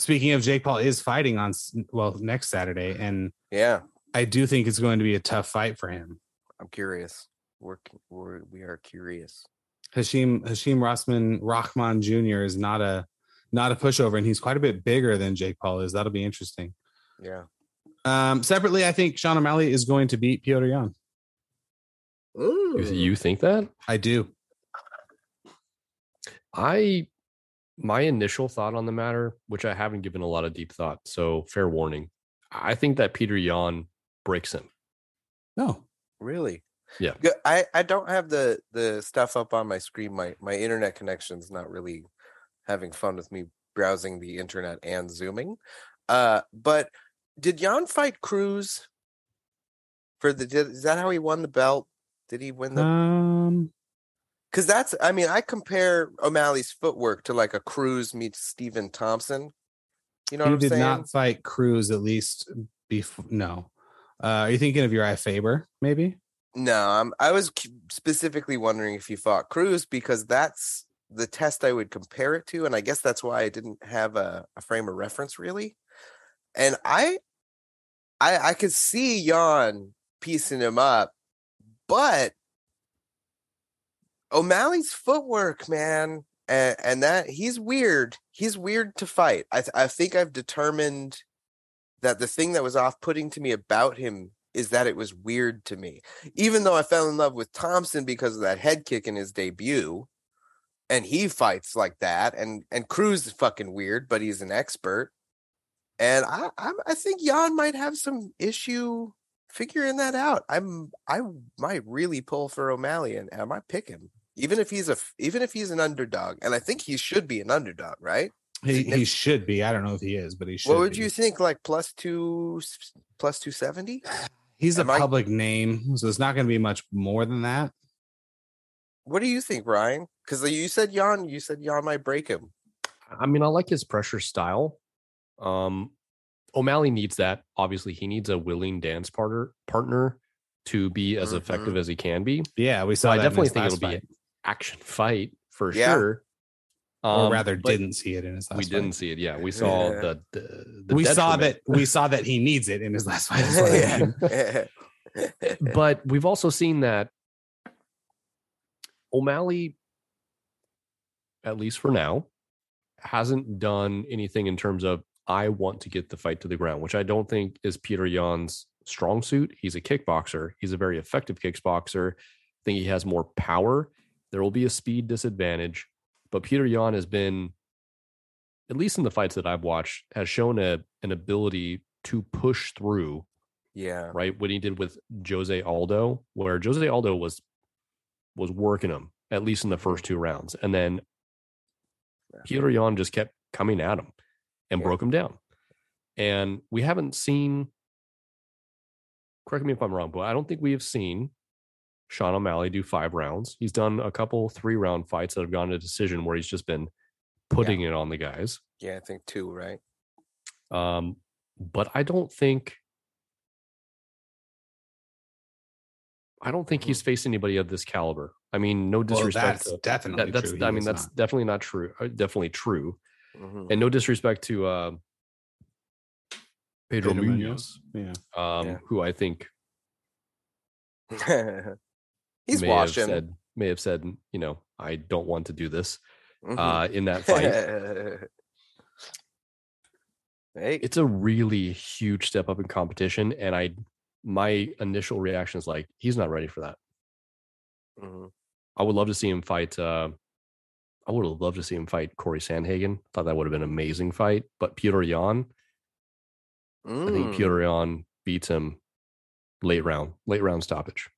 speaking of Jake Paul is fighting on well next Saturday, and Yeah, I do think it's going to be a tough fight for him. I'm curious. We're, we're we are curious. Hashim Hashim Rossman Rahman Jr. is not a not a pushover, and he's quite a bit bigger than Jake Paul is. That'll be interesting. Yeah. Um, separately, I think Sean O'Malley is going to beat Piotr Yan. You, you think that? I do. I my initial thought on the matter, which I haven't given a lot of deep thought, so fair warning. I think that Peter Yan breaks him. No, Really? Yeah. I I don't have the the stuff up on my screen. My my internet connection's not really having fun with me browsing the internet and zooming. Uh, but did Yan fight Cruz for the? Did, is that how he won the belt? Did he win the? um, Because that's. I mean, I compare O'Malley's footwork to like a Cruz meets Stephen Thompson. You know he what I'm did saying? not fight Cruz at least. Before, no. Uh, are you thinking of Uriah Faber? Maybe. No, I'm, I was specifically wondering if you fought Cruz because that's the test I would compare it to, and I guess that's why I didn't have a, a frame of reference really. And I, I, I could see Yan piecing him up, but O'Malley's footwork, man, and, and that he's weird. He's weird to fight. I, th- I think I've determined that the thing that was off-putting to me about him is that it was weird to me even though I fell in love with Thompson because of that head kick in his debut, and he fights like that, and and Cruz is fucking weird, but he's an expert, and I I, I think Yan might have some issue figuring that out. I'm I might really pull for O'Malley, and I might pick him, even if he's a f- even if he's an underdog, and I think he should be an underdog, right? He, he should be. I don't know if he is, but he should. What would be. you think, like plus two plus two seventy? He's a am I- public name, so it's not going to be much more than that. What do you think, Ryan? Because you said Yan, you said Yan might break him. I mean, I like his pressure style. Um, O'Malley needs that. Obviously, he needs a willing dance partner partner to be as effective as he can be. Yeah, we So saw. I that in definitely think it'll be fight. an action fight for Yeah. sure. or Um, rather, didn't see it in his last. we fight. didn't see it. Yeah, we saw Yeah. the, the, the we saw that. We saw that he needs it in his last fight. is what I mean. yeah. but we've also seen that O'Malley, at least for now, hasn't done anything in terms of I want to get the fight to the ground, which I don't think is Peter Yan's strong suit. He's a kickboxer. He's a very effective kickboxer. I think he has more power. There will be a speed disadvantage, but Peter Yan has been, at least in the fights that I've watched, has shown a an ability to push through yeah. right? What he did with Jose Aldo, where Jose Aldo was was working him at least in the first two rounds, and then Yeah. Peter Yan just kept coming at him and Yeah. broke him down. And we haven't seen. Correct me if I'm wrong, but I don't think we have seen Sean O'Malley do five rounds. He's done a couple three round fights that have gone to decision where he's just been putting it on the guys. Yeah, I think two, right? Um, but I don't think I don't think Mhm. he's faced anybody of this caliber. I mean, no Well, disrespect. that's to, definitely that, that's true. I mean that's not. definitely not true. uh, Definitely true. Mhm. And no disrespect to uh, Pedro, Pedro Munhoz, Yeah. um, Yeah. who I think He's may washed have him. said may have said, you know, I don't want to do this Mhm. uh, in that fight. hey, it's a really huge step up in competition, and I my initial reaction is like he's not ready for that. mhm. I would love to see him fight. Uh, I would have loved to see him fight Corey Sandhagen. Thought that would have been an amazing fight. But Peter Yan, I think Mm, Peter Yan beats him late round, late round stoppage.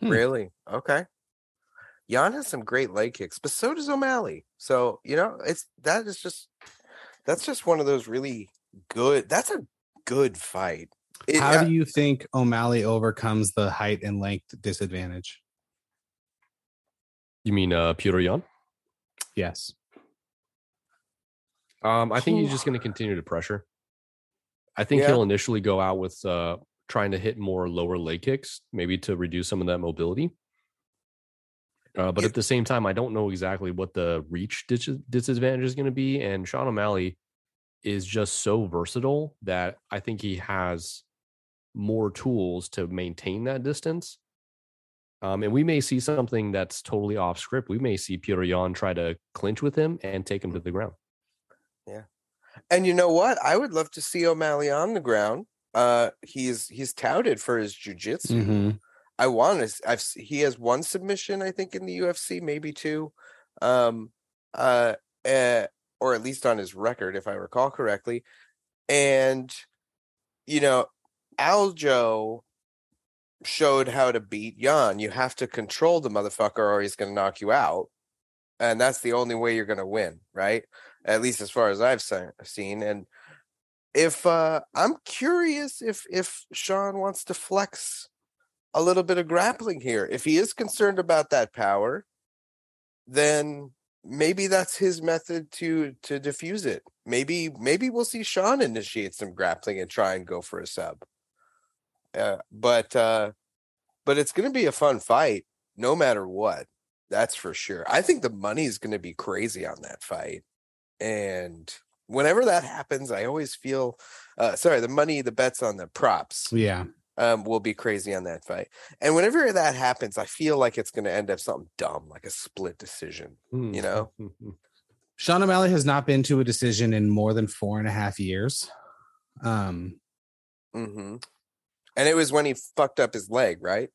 Hmm. Really? Okay. Yan has some great leg kicks, but so does O'Malley. So, you know, it's that is just that's just one of those really good that's a good fight. It- How uh, do you think O'Malley overcomes the height and length disadvantage? You mean uh, Peter Yan? Yes. Um, I think he's just going to continue to pressure. I think Yeah. he'll initially go out with uh, trying to hit more lower leg kicks, maybe to reduce some of that mobility. Uh, but at the same time, I don't know exactly what the reach dis- disadvantage is going to be. And Sean O'Malley is just so versatile that I think he has more tools to maintain that distance. Um, and we may see something that's totally off script. We may see Peter Yan try to clinch with him and take him to the ground. Yeah. And you know what? I would love to see O'Malley on the ground. Uh he's he's touted for his jujitsu. Mhm. I want to. I've he has one submission, I think, in the UFC, maybe two, um, uh, uh, or at least on his record, if I recall correctly. And you know, Aljo showed how to beat Yan. You have to control the motherfucker, or he's going to knock you out, and that's the only way you're going to win, right? At least as far as I've se- seen. And if uh I'm curious if if Sean wants to flex a little bit of grappling here. If he is concerned about that power, then maybe that's his method to to diffuse it. Maybe maybe we'll see Sean initiate some grappling and try and go for a sub. Uh, but uh but it's going to be a fun fight no matter what. That's for sure. I think the money is going to be crazy on that fight. And whenever that happens, I always feel uh sorry, the money the bets on the props Yeah. um, will be crazy on that fight. And whenever that happens, I feel like it's going to end up something dumb, like a split decision. You know? Sean O'Malley has not been to a decision in more than four and a half years. Um, hmm And it was when he fucked up his leg, right?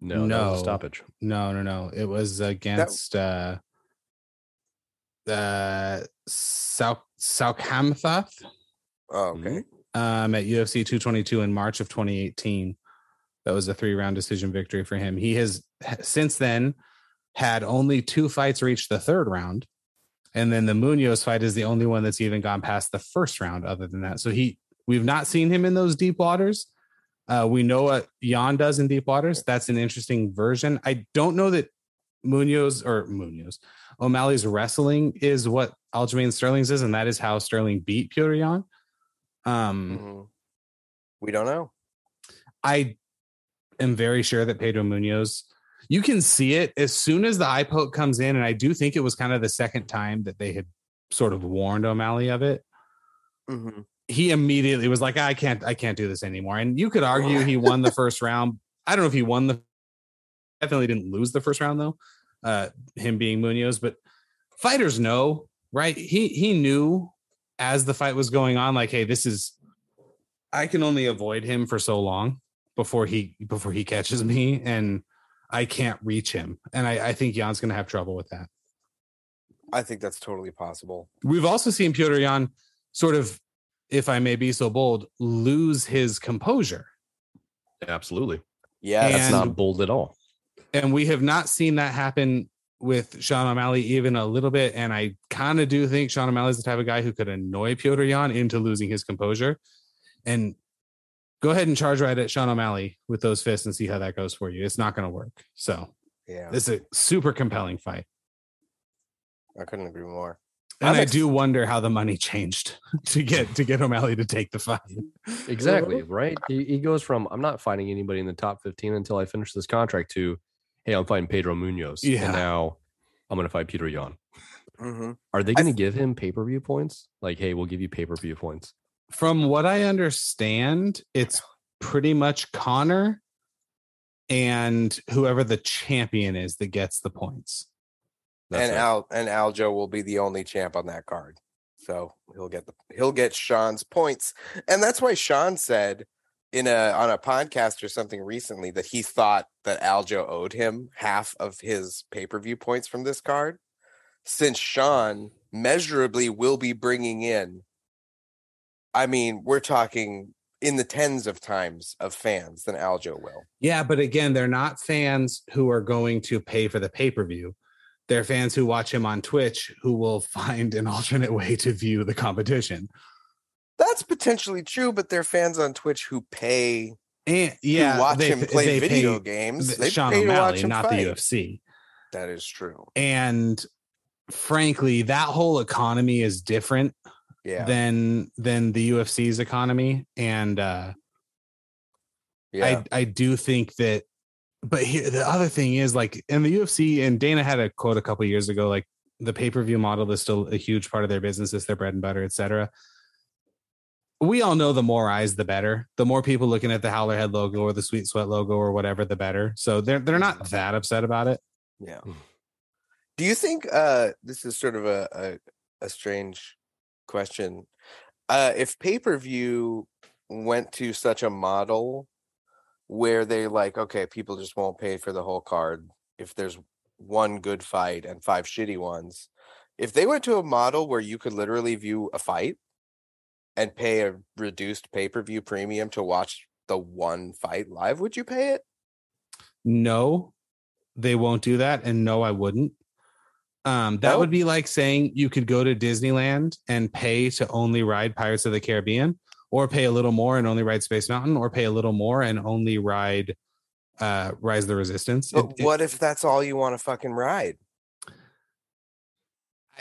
no, no, No. stoppage. no, no, no. It was against uh uh South Soukhamthath Oh, okay. um at UFC 222 in March of 2018. That was a three round decision victory for him. He has since then had only two fights reach the third round. And then the Munhoz fight is the only one that's even gone past the first round, other than that. So he we've not seen him in those deep waters. Uh, we know what Yan does in deep waters. That's an interesting version. I don't know that Munhoz or Munhoz, O'Malley's wrestling is what Aljamain Sterling's is, and that is how Sterling beat Petr Yan. Um, Mhm. We don't know. I am very sure that Pedro Munhoz, you can see it as soon as the eye poke comes in, and I do think it was kind of the second time that they had sort of warned O'Malley of it. Mhm. He immediately was like, I can't, I can't do this anymore. And you could argue he won the first round. I don't know if he won the definitely didn't lose the first round though. Uh him being Munhoz, but fighters know, right? He he knew as the fight was going on, like, hey, this is I can only avoid him for so long before he before he catches me and I can't reach him. And I, I think Yan's gonna have trouble with that. I think that's totally possible. We've also seen Piotr Yan sort of, if I may be so bold, lose his composure. Absolutely. Yeah, That's not bold at all. And we have not seen that happen with Sean O'Malley even a little bit. And I kind of do think Sean O'Malley is the type of guy who could annoy Piotr Yan into losing his composure. And go ahead and charge right at Sean O'Malley with those fists and see how that goes for you. It's not going to work. So yeah. it's a super compelling fight. I couldn't agree more. And I'm I do wonder how the money changed to get to get O'Malley to take the fight. Exactly. Right. He, he goes from I'm not fighting anybody in the top 15 until I finish this contract to, hey, I'm fighting Pedro Munhoz. Yeah. And now I'm going to fight Peter Yan. hmm Are they going to give him pay per view points? Like, hey, we'll give you pay per view points. From what I understand, it's pretty much Conor and whoever the champion is that gets the points. That's and it. Al and Aljo will be the only champ on that card. So he'll get the he'll get Sean's points. And that's why Sean said in a on a podcast or something recently that he thought that Aljo owed him half of his pay-per-view points from this card. Since Sean measurably will be bringing in I mean, we're talking in the tens of times of fans than Aljo will. Yeah, but again, they're not fans who are going to pay for the pay per view. They're fans who watch him on Twitch who will find an alternate way to view the competition. That's potentially true, but they're fans on Twitch who pay And yeah, watch they- him play video games. the- They Sean pay to watch O'Malley, him not fight. the UFC. That is true. And frankly, that whole economy is different Yeah. than than the UFC's economy. And uh yeah. I I do think that but here the other thing is like in the UFC and Dana had a quote a couple years ago like the pay-per-view model is still a huge part of their business it's their bread and butter etc we all know the more eyes the better the more people looking at the howler head logo or the sweet sweat logo or whatever the better so they're they're not that upset about it yeah. Hmm. Do you think uh this is sort of a a, a strange question? Uh if pay-per-view went to such a model where they like, okay, people just won't pay for the whole card if there's one good fight and five shitty ones. If they went to a model where you could literally view a fight and pay a reduced pay-per-view premium to watch the one fight live, would you pay it? no they won't do that and no i wouldn't um that No? would be like saying you could go to disneyland and pay to only ride pirates of the caribbean or pay a little more and only ride space mountain or pay a little more and only ride uh rise of the resistance But It- it- what if that's all you want to fucking ride?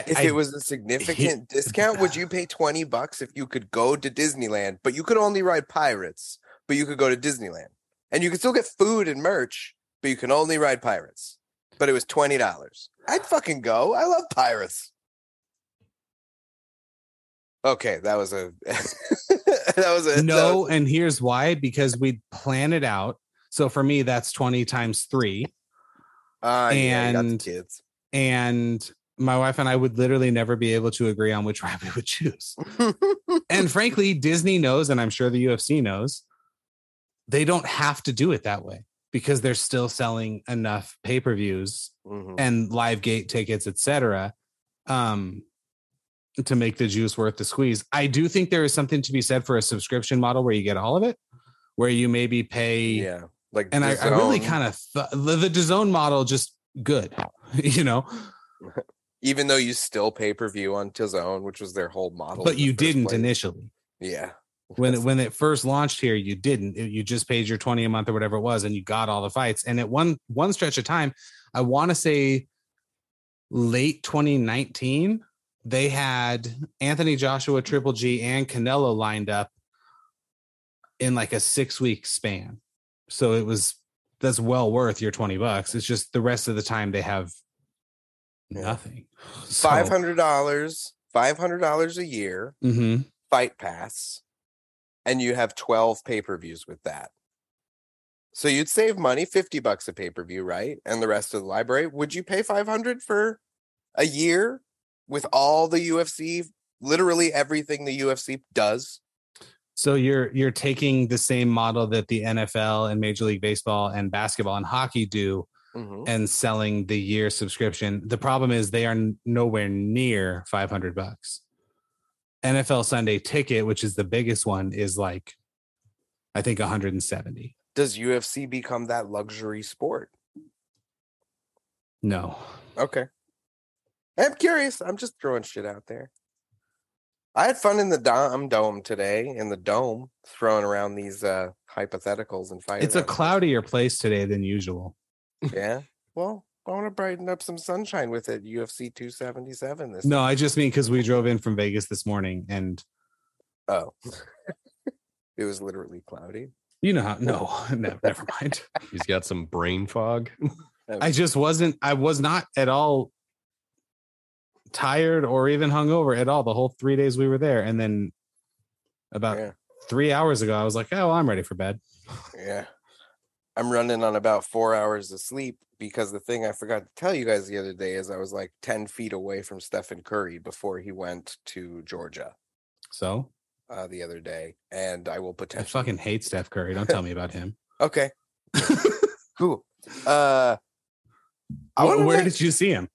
If I- it was a significant discount, would you pay 20 bucks if you could go to Disneyland, but you could only ride pirates, but you could go to Disneyland? And you could still get food and merch, but you can only ride pirates. But it was $20. I'd fucking go. I love pirates. Okay, that was a that was a no and here's why because we'd plan it out so for me that's 20 times 3 uh, yeah, and- kids. and my wife and I would literally never be able to agree on which ride we would choose and frankly, Disney knows, and I'm sure the UFC knows, they don't have to do it that way because they're still selling enough pay per views Mhm. and live gate tickets, etc., um, to make the juice worth the squeeze. I do think there is something to be said for a subscription model where you get all of it, where you maybe pay. Yeah. Like And I, I really kind of th- the, the DAZN model just good, you know, even though you still pay per view on DAZN, which was their whole model. but you didn't place. initially. Yeah. when it, when it first launched here, you didn't. You just paid your twenty a month or whatever it was, and you got all the fights. And at one one stretch of time, I want to say late 2019, they had Anthony Joshua, Triple G, and Canelo lined up in like a six week span. So it was that's well worth your 20 bucks. It's just the rest of the time they have. Nothing. So- Five hundred dollars, five hundred dollars a year, Mhm. fight pass, and you have twelve pay per views with that. So you'd save money, fifty bucks a pay per view, right? And the rest of the library. Would you pay five hundred for a year with all the UFC, literally everything the UFC does? So you're you're taking the same model that the NFL and Major League Baseball and basketball and hockey do Mhm. and selling the year subscription. The problem is they are nowhere near 500 bucks. NFL Sunday ticket, which is the biggest one, is like I think 170. Does UFC become that luxury sport? No. Okay. I'm curious. I'm just throwing shit out there. I had fun in the dome dome today in the dome, throwing around these uh hypotheticals and fighting. It's a cloudier place today than usual. Yeah. Well, I want to brighten up some sunshine with it. UFC 277 this. No, I just mean because we drove in from Vegas this morning and Oh. it was literally cloudy. you know how no, no never mind. He's got some brain fog. I just wasn't I was not at all tired or even hungover at all the whole three days we were there. And then about Yeah. three hours ago, I was like, oh, well, I'm ready for bed. Yeah. I'm running on about four hours of sleep because the thing I forgot to tell you guys the other day is I was like 10 feet away from Stephen Curry before he went to Georgia So uh, the other day. And I will I potentially. fucking hate Steph Curry. Don't tell me about him. Okay. cool. Uh, I wanna where make- did you see him?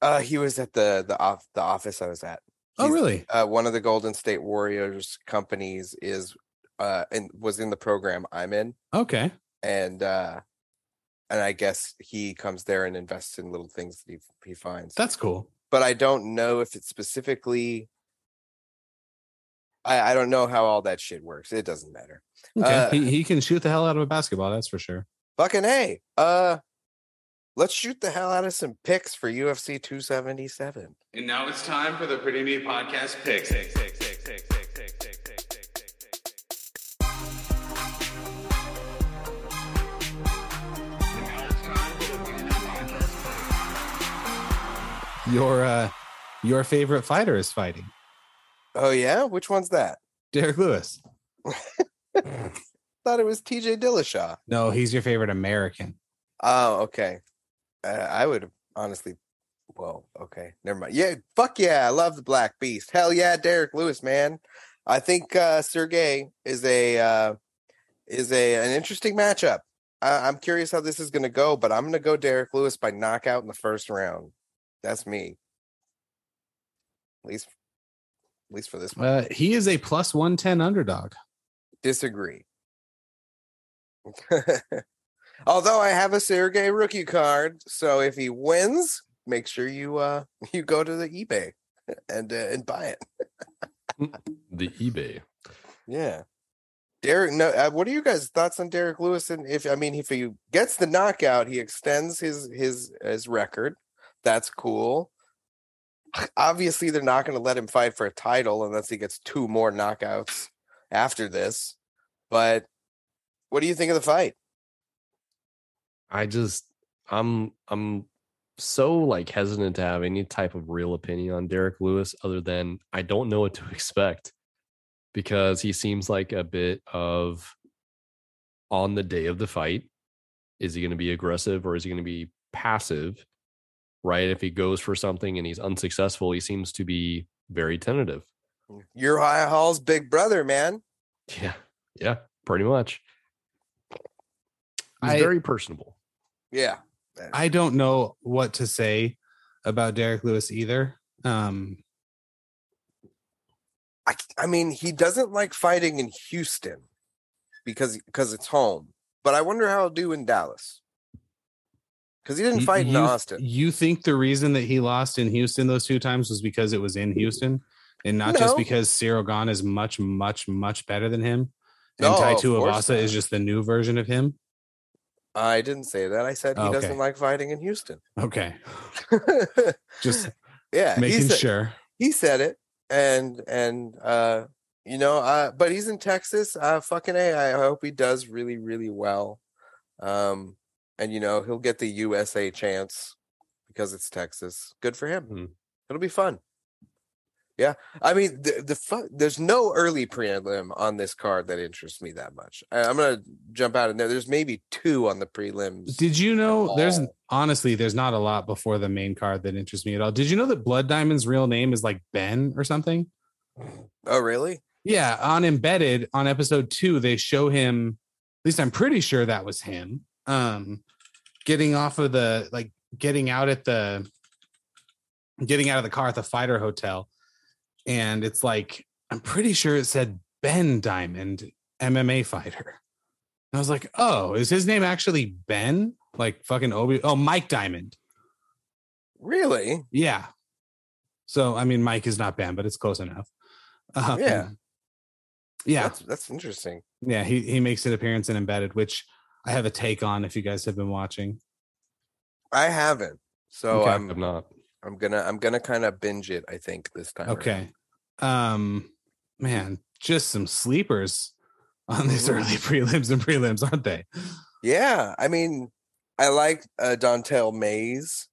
uh, he was at the the off the office I was at. Oh, really? Uh, one of the Golden State Warriors companies is uh and was in the program I'm in. Okay. And uh and I guess he comes there and invests in little things that he he finds. That's cool. but I don't know if it's specifically. I I don't know how all that shit works. It doesn't matter. Okay. Uh, he, he can shoot the hell out of a basketball. That's for sure. Fucking hey, uh, let's shoot the hell out of some picks for UFC 277. And now it's time for the Pretty Neat Podcast picks. Your uh your favorite fighter is fighting. Oh yeah, which one's that? Derrick Lewis. Thought it was T.J. Dillashaw. No, he's your favorite American. Oh, okay. Uh, I would honestly. Well, okay, never mind. Yeah, fuck yeah, I love the Black Beast. Hell yeah, Derrick Lewis, man. I think uh Sergey is a uh is a an interesting matchup. I, I'm curious how this is going to go, but I'm going to go Derrick Lewis by knockout in the first round. That's me. At least, at least for this one. Uh, he is a plus 110 underdog. Disagree. Although I have a Sergey rookie card, so if he wins, make sure you uh you go to the eBay and uh, and buy it. the eBay. Yeah. Derrick, no. Uh, what are you guys' thoughts on Derrick Lewis? And if I mean, if he gets the knockout, he extends his his his record. That's cool. Obviously, they're not going to let him fight for a title unless he gets two more knockouts after this. But what do you think of the fight? I just I'm I'm so like hesitant to have any type of real opinion on Derrick Lewis other than I don't know what to expect because he seems like a bit of on the day of the fight is he going to be aggressive or is he going to be passive right if he goes for something and he's unsuccessful he seems to be very tentative Your high hall's big brother, man. yeah yeah pretty much he's I- very personable Yeah. I don't know what to say about Derrick Lewis either. Um, I, I mean, he doesn't like fighting in Houston because because it's home. But I wonder how he'll do in Dallas because he didn't y- fight in you, Austin. You think the reason that he lost in Houston those two times was because it was in Houston? and not just because Ciryl Gane is much, much, much better than him, and No, Tai Tuivasa is just the new version of him. I didn't say that. I said he Okay. doesn't like fighting in Houston. Okay, just yeah, he making said, sure. he said it, and and uh, you know, uh, but he's in Texas. Uh, fucking a. I hope he does really, really well. Um, and you know, he'll get the USA chance because it's Texas. Good for him. Hmm. It'll be fun. Yeah, I mean, the the fu- there's no early prelim on this card that interests me that much. I, I'm gonna jump out in there. There's maybe two on the prelims. Did you know? There's honestly, there's not a lot before the main card that interests me at all. Did you know that Blood Diamond's real name is like Ben or something? oh, really? Yeah, on Embedded on episode two, they show him. At least I'm pretty sure that was him. Um, getting off of the like getting out at the getting out of the car at the fighter hotel, and it's like I'm pretty sure it said Ben Diamond, MMA fighter. And I was like, oh, is his name actually Ben? Like fucking Obi? Oh, Mike Diamond. Really? Yeah. So I mean, Mike is not Ben, but it's close enough. Um, Yeah. Yeah. That's that's interesting. Yeah, he he makes an appearance in Embedded, which I have a take on if you guys have been watching. I haven't. So Okay. I'm I'm not. I'm gonna I'm gonna kind of binge it. I think this time. around. Okay. Um man, just some sleepers on these Mhm. early prelims and prelims, aren't they? Yeah, I mean, I like uh, Dontale Mayes,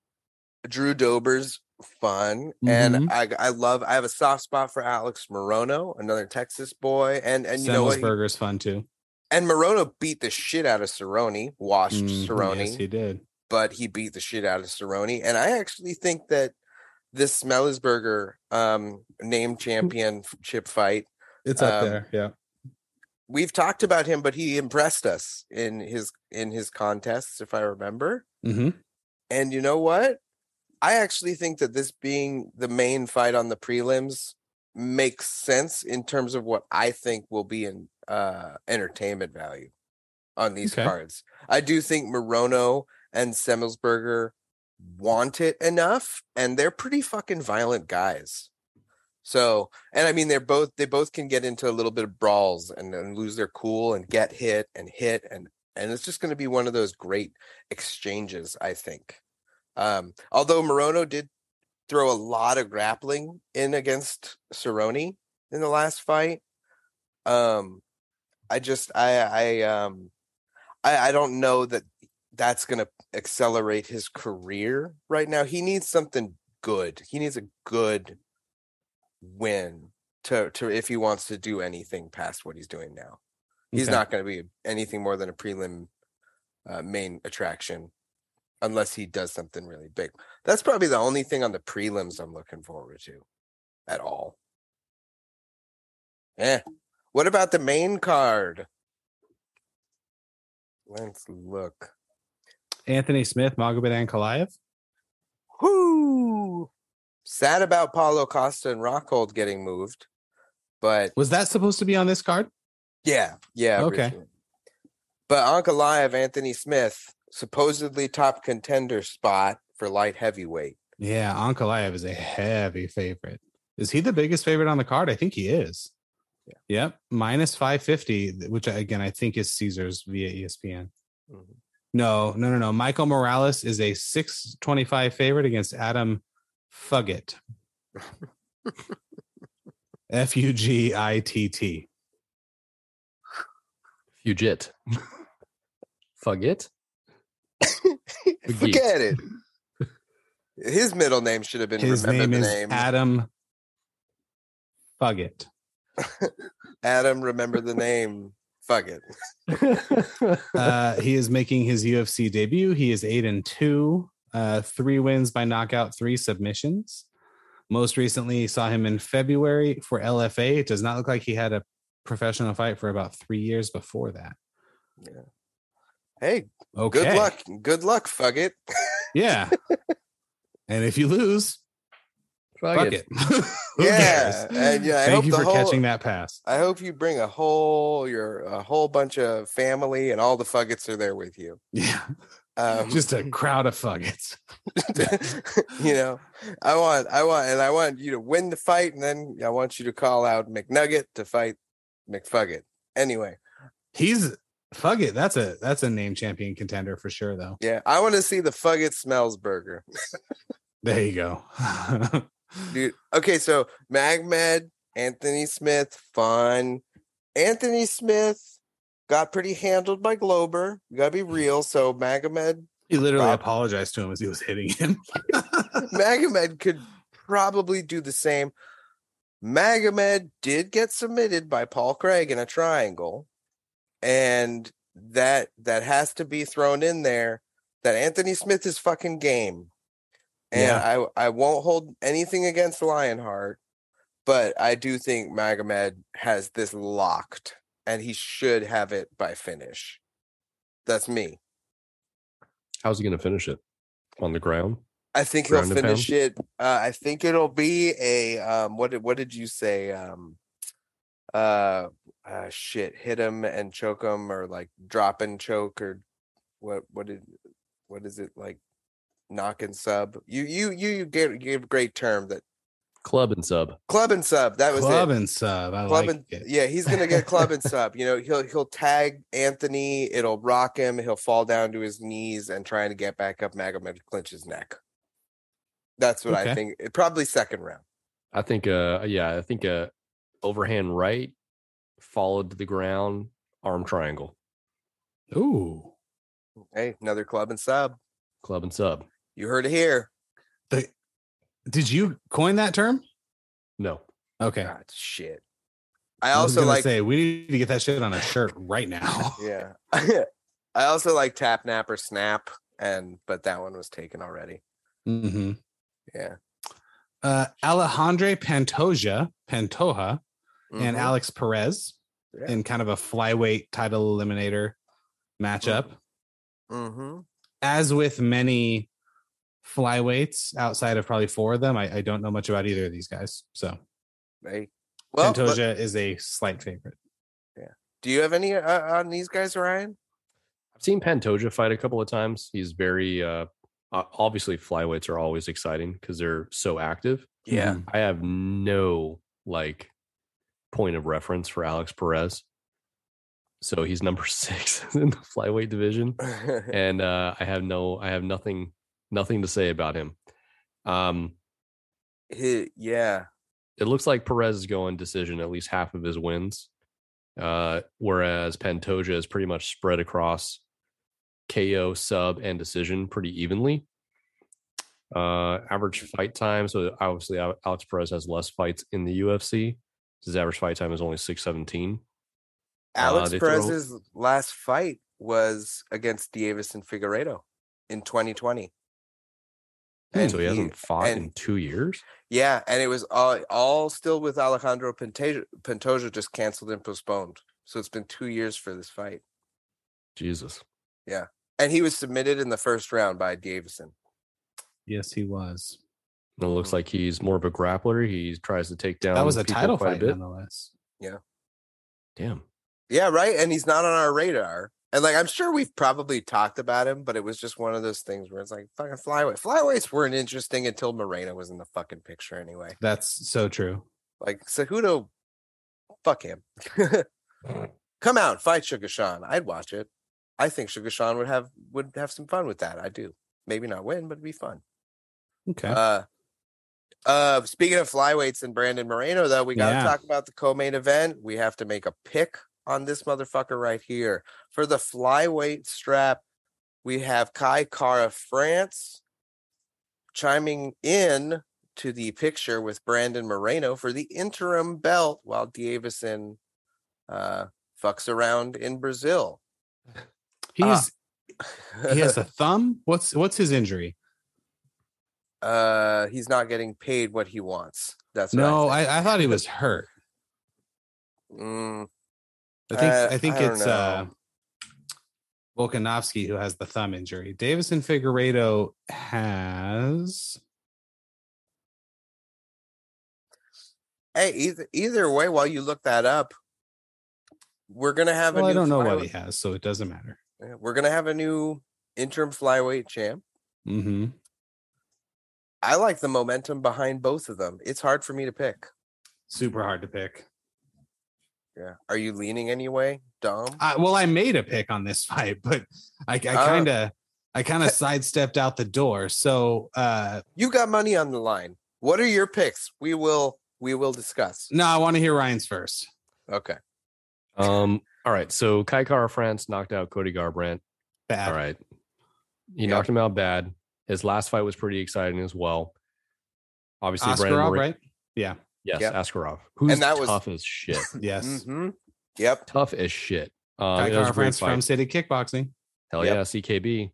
Drew Dober's fun, Mhm. and I I love. I have a soft spot for Alex Morono, another Texas boy, and and you know what? He- Semelsberger's fun too. And Morono beat the shit out of Cerrone, washed Mhm, Cerrone, Yes, he did. but he beat the shit out of Cerrone, and I actually think that this Semelsberger um name championship fight It's up up there. Yeah. we've talked about him, but he impressed us in his in his contests, if I remember. hmm And you know what? I actually think that this being the main fight on the prelims makes sense in terms of what I think will be in uh entertainment value on these Okay. cards. I do think Morono and Semelsberger want it enough, and they're pretty fucking violent guys. So, and I mean, they're both they both can get into a little bit of brawls and, and lose their cool and get hit and hit and and it's just going to be one of those great exchanges, I think. Um, although Morono did throw a lot of grappling in against Cerrone in the last fight, um, I just I I um I, I don't know that that's going to accelerate his career right now. He needs something good. He needs a good win to to if he wants to do anything past what he's doing now. He's Okay. not going to be anything more than a prelim uh, main attraction unless he does something really big. That's probably the only thing on the prelims I'm looking forward to at all. Eh. What about the main card? Let's look. Anthony Smith, Magomed Ankalaev. Whoo! Sad about Paulo Costa and Rockhold getting moved, but Was that supposed to be on this card? yeah, yeah. Okay. originally. But Ankalaev, Anthony Smith, supposedly top contender spot for light heavyweight. Yeah, Ankalaev is a heavy favorite. Is he the biggest favorite on the card? I think he is. Yeah. Yep. Minus 550, which again, I think is Caesars via ESPN. Mhm. No, no, no, no. Michael Morales is a 625 favorite against Adam Fugitt. F U G I T T. Fugitt. Fugitt? Forget it. His middle name should have been His remember name the is name. Adam Fugitt. Adam, remember the name. Fuck it. Uh, he is making his UFC debut. He is eight and two, uh, three wins by knockout, three submissions. Most recently, saw him in February for LFA. It does not look like he had a professional fight for about three years before that. Yeah. Hey, Okay. good luck. Good luck, fuck it. Yeah. and if you lose, Fuck, Fuck it. it. Yeah, and yeah, I Thank hope you the for whole, catching that pass. I hope you bring a whole your a whole bunch of family and all the fuggets are there with you. Yeah, Um, just a crowd of fuggets. you know, I want, I want, and I want you to win the fight, and then I want you to call out McNugget to fight McFugget. Anyway, He's fuck it. That's a that's a name champion contender for sure, though. yeah, I want to see the Fugget Smells Burger, There you go. dude. Okay, so Magmed, Anthony Smith, fun. Anthony Smith got pretty handled by Glover. You gotta be real. So Magomed, he literally Rob- apologized to him as he was hitting him. Magomed could probably do the same. Magomed did get submitted by Paul Craig in a triangle, and that that has to be thrown in there. That Anthony Smith is fucking game, and I I won't hold anything against Lionheart, but I do think Magomed has this locked, and he should have it by finish. That's me. How's he going to finish it? On the ground? I think he'll Ground and finish it. Uh, I think it'll be a um. What did what did you say? Um. Uh. Uh shit. Hit him and choke him, or like drop and choke, or what? What did? What is it like? Knock and sub. You you you you gave, gave a great term that Club and sub. club and sub. That was Club it. and sub. I Club like and it. yeah, he's gonna get club and sub. You know, he'll he'll tag Anthony. It'll rock him. He'll fall down to his knees and trying to get back up. Magomed clinch his neck. That's what I think. Probably second round. I think uh yeah, I think uh overhand right followed to the ground, arm triangle, Ooh. Hey, another club and sub. club and sub. You heard it here. The, did you coin that term? No. Okay. God, shit. I I was also like. say we need to get that shit on a shirt right now. yeah. I also like tap nap or snap, and but that one was taken already. hmm Yeah. Uh, Alejandro Pantoja, Pantoja, and Mhm. Alex Perez Yeah. in kind of a flyweight title eliminator matchup. Mhm. As with many flyweights outside of probably four of them, I, I don't know much about either of these guys. So Hey. Well, but Pantoja is a slight favorite. Yeah. Do you have any uh, on these guys, Ryan? I've seen Pantoja fight a couple of times. He's very uh obviously flyweights are always exciting because they're so active. Yeah. I have no like point of reference for Alex Perez. So he's number six in the flyweight division. and uh, I have no, I have nothing, nothing to say about him. Um, He- yeah. it looks like Perez is going decision at least half of his wins, uh, whereas Pantoja is pretty much spread across KO, sub, and decision pretty evenly. Uh, average fight time. So obviously, Alex Perez has less fights in the UFC. His average fight time is only six seventeen. Uh, Alex they throw- Perez's last fight was against Deiveson Figueiredo in 2020. And so he hasn't fought in two years. Yeah, and it was all all still with Alejandro Pantoja. Pantoja just canceled and postponed. So it's been two years for this fight, Jesus. Yeah, and he was submitted in the first round by Deiveson. Yes, he was. And it looks like he's more of a grappler. He tries to take down. That was a title quite fight, bit. nonetheless. Yeah. Damn. Yeah, right. And he's not on our radar. And like I'm sure we've probably talked about him, but it was just one of those things where it's like fucking flyweight. Flyweights weren't interesting until Moreno was in the fucking picture anyway. That's so true. Like Cejudo, fuck him. Come out, fight Sugar Sean. I'd watch it. I think Sugar Sean would have would have some fun with that. I do. Maybe not win, but it'd be fun. Okay. Uh uh speaking of flyweights and Brandon Moreno, though, we gotta Yeah. talk about the co-main event. We have to make a pick on this motherfucker right here. For the flyweight strap, we have Kai Kara France chiming in to the picture with Brandon Moreno for the interim belt while Deiveson uh fucks around in Brazil. He's he has a thumb. What's what's his injury? Uh he's not getting paid what he wants. That's No, I. I, I thought he was hurt. Mm, I think I think I don't it's uh. Volkanovski who has the thumb injury. Deiveson Figueiredo has Hey, either either way, while you look that up, we're gonna have Well, a I new don't know what he has, so it doesn't matter. We're gonna have a new interim flyweight champ. Mm-hmm. I like the momentum behind both of them. It's hard for me to pick. Super hard to pick. Yeah. Are you leaning anyway, Dom? I, well, I made a pick on this fight, but I, I Ah. kind of, I kind of sidestepped out the door. So, uh, You got money on the line. What are your picks? We will we will discuss. no, I want to hear Ryan's first. Okay. Um, all right. So Kai Kara France knocked out Cody Garbrandt. Bad. All right. He Yep. knocked him out bad. His last fight was pretty exciting as well. Obviously, Brandon Askarov, right? Yeah. Yes, Yep. Askarov, who's And that was- tough as shit. Yes. hmm Yep. tough as shit. Um, Kai it was a great fight. from City Kickboxing. Hell Yep. yeah, CKB.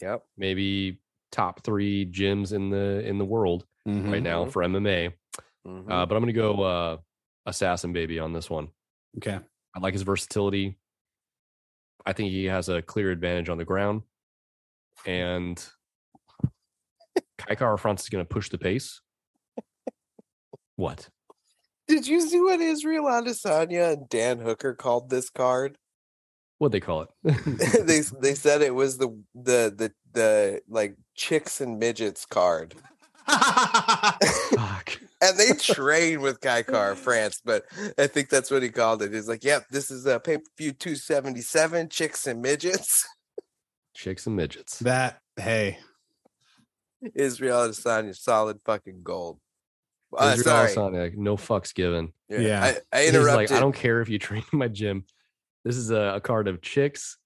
Yep. Maybe top three gyms in the in the world right now Mhm. for MMA. Mhm. Uh, but I'm gonna go uh, assassin baby on this one. Okay. I like his versatility. I think he has a clear advantage on the ground, and Kai Kara France is going to push the pace. What? Did you see what Israel Adesanya and Dan Hooker called this card? What they call it? they they said it was the the the the like chicks and midgets card. Fuck. And they train with Kai Kara France, but I think that's what he called it. He's like, "Yep, this is a pay per view 277, chicks and midgets." Chicks and midgets. that hey, Israel Adesanya, solid fucking gold. Uh, Israel sorry, Adesanya, no fucks given. Yeah. I, I He's interrupted. like, I don't care if you train in my gym. This is a, a card of chicks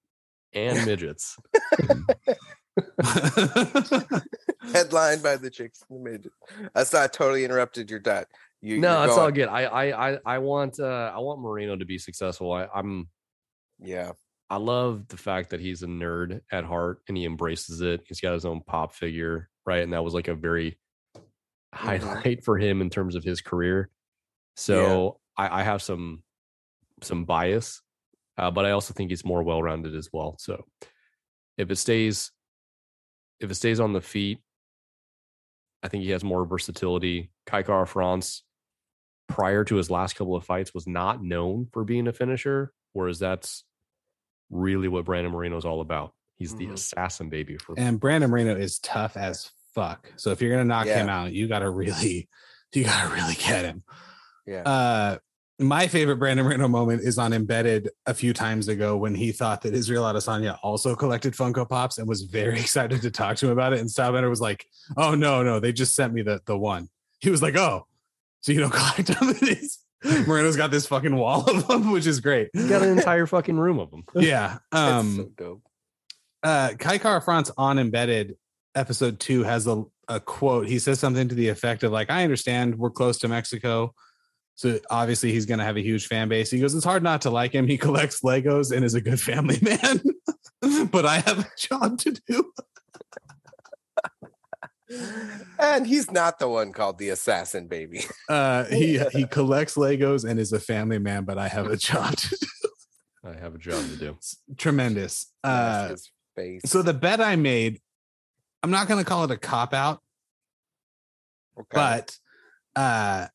and midgets. Headlined by the chicks and the midgets. I saw I totally interrupted your dot. You, no, you're it's all good. I I I, I want uh, I want Moreno to be successful. I, I'm Yeah, I love the fact that he's a nerd at heart and he embraces it. He's got his own pop figure, right? And that was like a very Mm-hmm. highlight for him in terms of his career. So I, I have some some bias, uh, but I also think he's more well rounded as well. So if it stays if it stays on the feet, I think he has more versatility. Kai Kara France, prior to his last couple of fights, was not known for being a finisher, whereas that's really what Brandon Moreno is all about. He's the Mhm. assassin baby for and Brandon Moreno is tough as fuck. So if you're gonna knock him out, you gotta really, you gotta really get him. yeah. Uh, my favorite Brandon Moreno moment is on Embedded a few times ago when he thought that Israel Adesanya also collected Funko Pops and was very excited to talk to him about it. And Stylebender was like, "Oh no, no, they just sent me the the one." He was like, "Oh, so you don't collect them?" Moreno's got this fucking wall of them, which is great. He's got an entire fucking room of them. Yeah. Um, so dope. uh Kai Kara France on embedded episode two has a, a quote. He says something to the effect of like, I understand we're close to Mexico. So obviously he's gonna have a huge fan base. He goes, It's hard not to like him. He collects Legos and is a good family man. but I have a job to do. And he's not the one called the assassin baby. Uh he he collects Legos and is a family man, but I have a job to do. I have a job to do. It's tremendous. Uh face. so the bet I made, I'm not gonna call it a cop out. Okay. but uh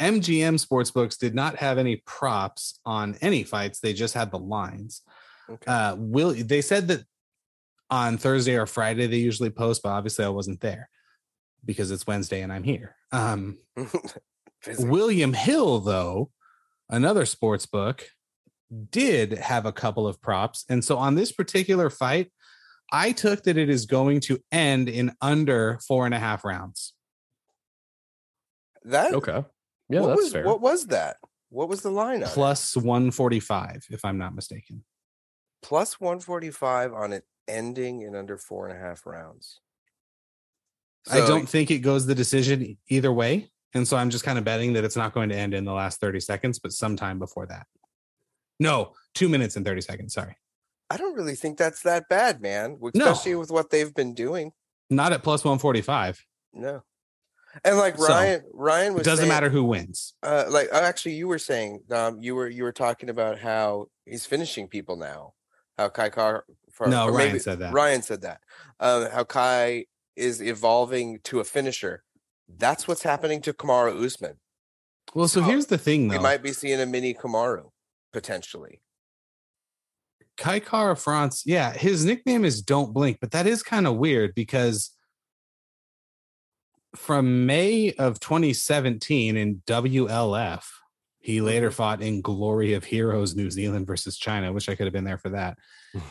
MGM Sportsbooks did not have any props on any fights. They just had the lines. Okay. Uh will they said that on Thursday or Friday they usually post, but obviously I wasn't there because it's Wednesday and I'm here. Um William Hill, though, another sports book, did have a couple of props. And so on this particular fight, I took that it is going to end in under four and a half rounds. that Okay. Yeah, what that's was fair. what was that? What was the line on plus 145, if I'm not mistaken. plus 145 on it ending in under four and a half rounds. I don't think it goes the decision either way. And so I'm just kind of betting that it's not going to end in the last 30 seconds, but sometime before that. No, two minutes and 30 seconds. Sorry. I don't really think that's that bad, man. No. Especially with what they've been doing. Not at plus 145. No. And like So, Ryan, Ryan was It doesn't saying- matter who wins. Uh, like uh, actually, you were saying, um, you were you were talking about how he's finishing people now. How Kai Car, for, No, or Ryan maybe- said that. Ryan said that. Um, how Kai is evolving to a finisher. That's what's happening to Kamaru Usman. Well, so So, here's the thing, though. We might be seeing a mini Kamaru potentially. Kai Kara France, yeah, his nickname is Don't Blink, but that is kind of weird because from May of 2017 in WLF, he later fought in Glory of Heroes New Zealand versus China. Wish I could have been there for that.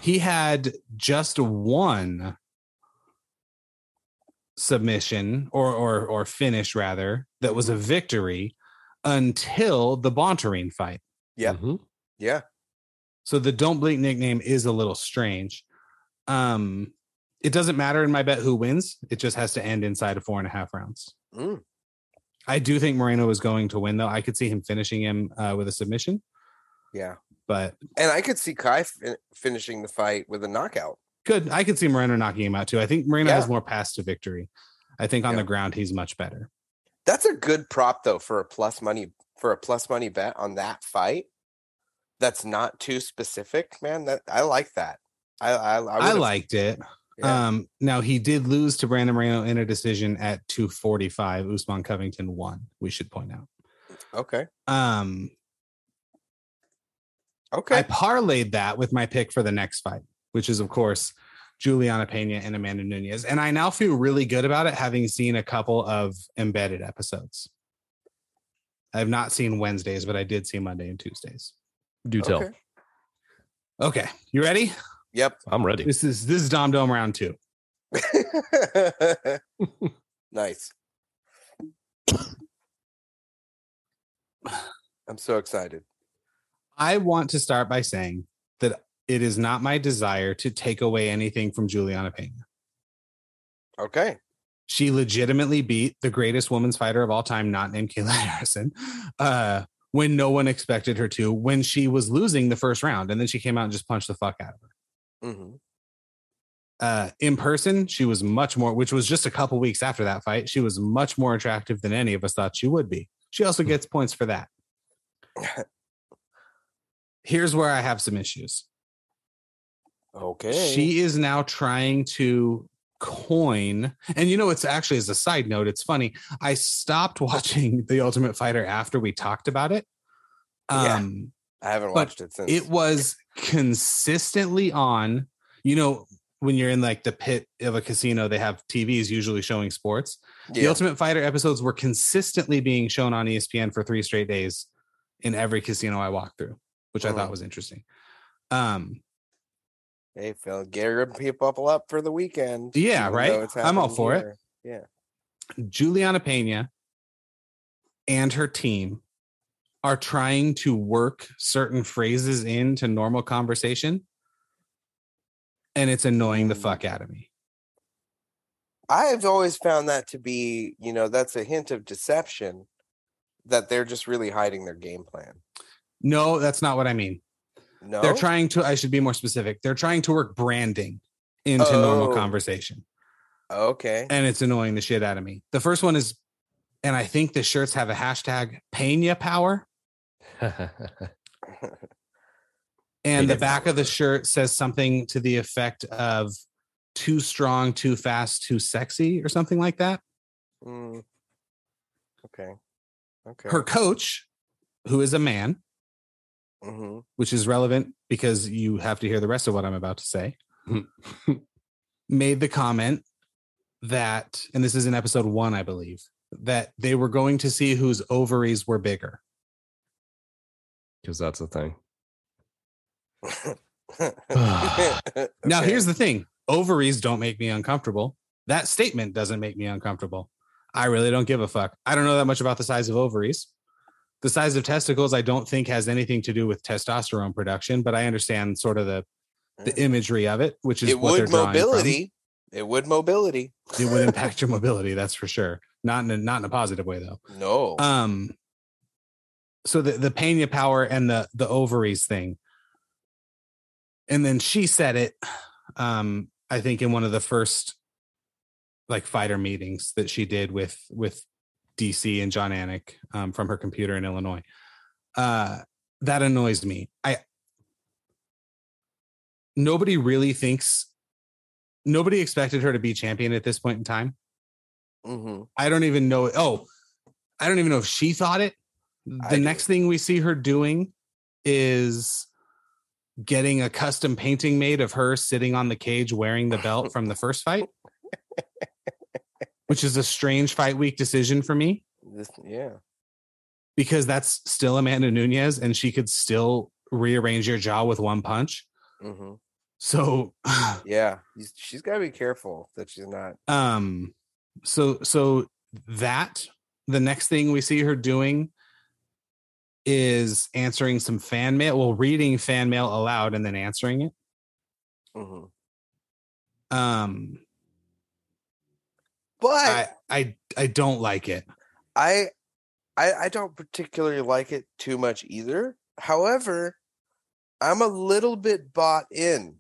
He had just one submission or or or finish rather that was a victory until the Bontorin fight. Yeah. Mhm. Yeah. So the don't blink nickname is a little strange. Um, it doesn't matter in my bet who wins. It just has to end inside of four and a half rounds. Mm. I do think Moreno is going to win, though. I could see him finishing him uh, with a submission, Yeah. but And I could see Kai fin- finishing the fight with a knockout. good. I could see Moreno knocking him out too. I think Moreno has more pass to victory. I think on Yeah. the ground he's much better. That's a good prop though for a plus money for a plus money bet on that fight. That's not too specific, man. That I like that. I I, I, I, liked it. Yeah. Um, now he did lose to Brandon Moreno in a decision at 245. Usman Covington won. We should point out. okay. Um, Okay. I parlayed that with my pick for the next fight, which is, of course, Juliana Pena and Amanda Nunes. And I now feel really good about it, having seen a couple of embedded episodes. I have not seen Wednesdays, but I did see Monday and Tuesdays. Do tell. Okay. Okay, you ready? Yep. I'm ready. This is this is Dom Dome round two. nice. I'm so excited. I want to start by saying that it is not my desire to take away anything from Juliana Pena. Okay. she legitimately beat the greatest women's fighter of all time, not named Kayla Harrison, uh, when no one expected her to, when she was losing the first round. And then she came out and just punched the fuck out of her. Hmm Uh, in person, she was much more, which was just a couple weeks after that fight. She was much more attractive than any of us thought she would be. She also gets points for that. Here's where I have some issues. Okay. She is now trying to coin, and you know, it's actually as a side note, it's funny. I stopped watching The Ultimate Fighter after we talked about it. Yeah. Um, I haven't watched it since. it was consistently on. You know, when you're in like the pit of a casino, they have TVs usually showing sports. The. Ultimate Fighter episodes were consistently being shown on ESPN for three straight days in every casino I walked through, which I thought Mhm. was interesting. Um, Hey, Phil, gear people up for the weekend. Yeah, right? I'm all for it. Yeah. Juliana Pena and her team are trying to work certain phrases into normal conversation. And it's annoying the Mm. fuck out of me. I've always found that to be, you know, that's a hint of deception that they're just really hiding their game plan. No, that's not what I mean. No, They're trying to, I should be more specific. They're trying to work branding into normal Oh. conversation. Okay. And it's annoying the shit out of me. The first one is, and I think the shirts have a hashtag Pena Power. And the back of the shirt says something to the effect of too strong, too fast, too sexy, or something like that. Mm. Okay. Okay. Her coach, who is a man, Mhm. which is relevant because you have to hear the rest of what I'm about to say, made the comment that, and this is in episode one, I believe, that they were going to see whose ovaries were bigger. Because that's the thing. Now, here's the thing ovaries don't make me uncomfortable. That statement doesn't make me uncomfortable. I really don't give a fuck. I don't know that much about the size of ovaries. The size of testicles, I don't think has anything to do with testosterone production, but I understand sort of the, the mm. imagery of it, which is it what they're would drawing from. mobility. It would mobility. It would impact your mobility, that's for sure. Not in a, not in a positive way though. No. Um, so the the Pena power and the the ovaries thing, and then she said it. Um, I think in one of the first like fighter meetings that she did with with DC and Jon Anik um, from her computer in Illinois. Uh, that annoys me. I nobody really thinks nobody expected her to be champion at this point in time. Hmm I don't even know. Oh, I don't even know if she thought it. The I do. next thing we see her doing is getting a custom painting made of her sitting on the cage wearing the belt from the first fight, which is a strange fight week decision for me This, yeah. because that's still Amanda Nunes and she could still rearrange your jaw with one punch. hmm So, Yeah. She's got to be careful that she's not. um, so, so that the next thing we see her doing is answering some fan mail, well, reading fan mail aloud and then answering it. hmm Um, But I, I, I don't like it. I, I I don't particularly like it too much either. However, I'm a little bit bought in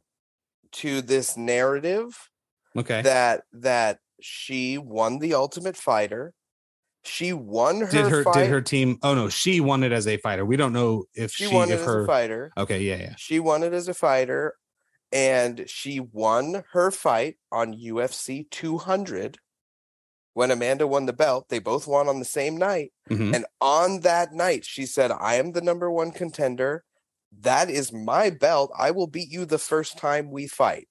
to this narrative Okay. that that she won the Ultimate Fighter. She won her, did her fight. did her team? Oh no, she won it as a fighter. We don't know if she, she, won it if as her. a fighter. Okay, yeah, yeah. She won it as a fighter, and she won her fight on UFC 200. When Amanda won the belt, they both won on the same night. Mhm. And on that night, she said, I am the number one contender. That is my belt. I will beat you the first time we fight.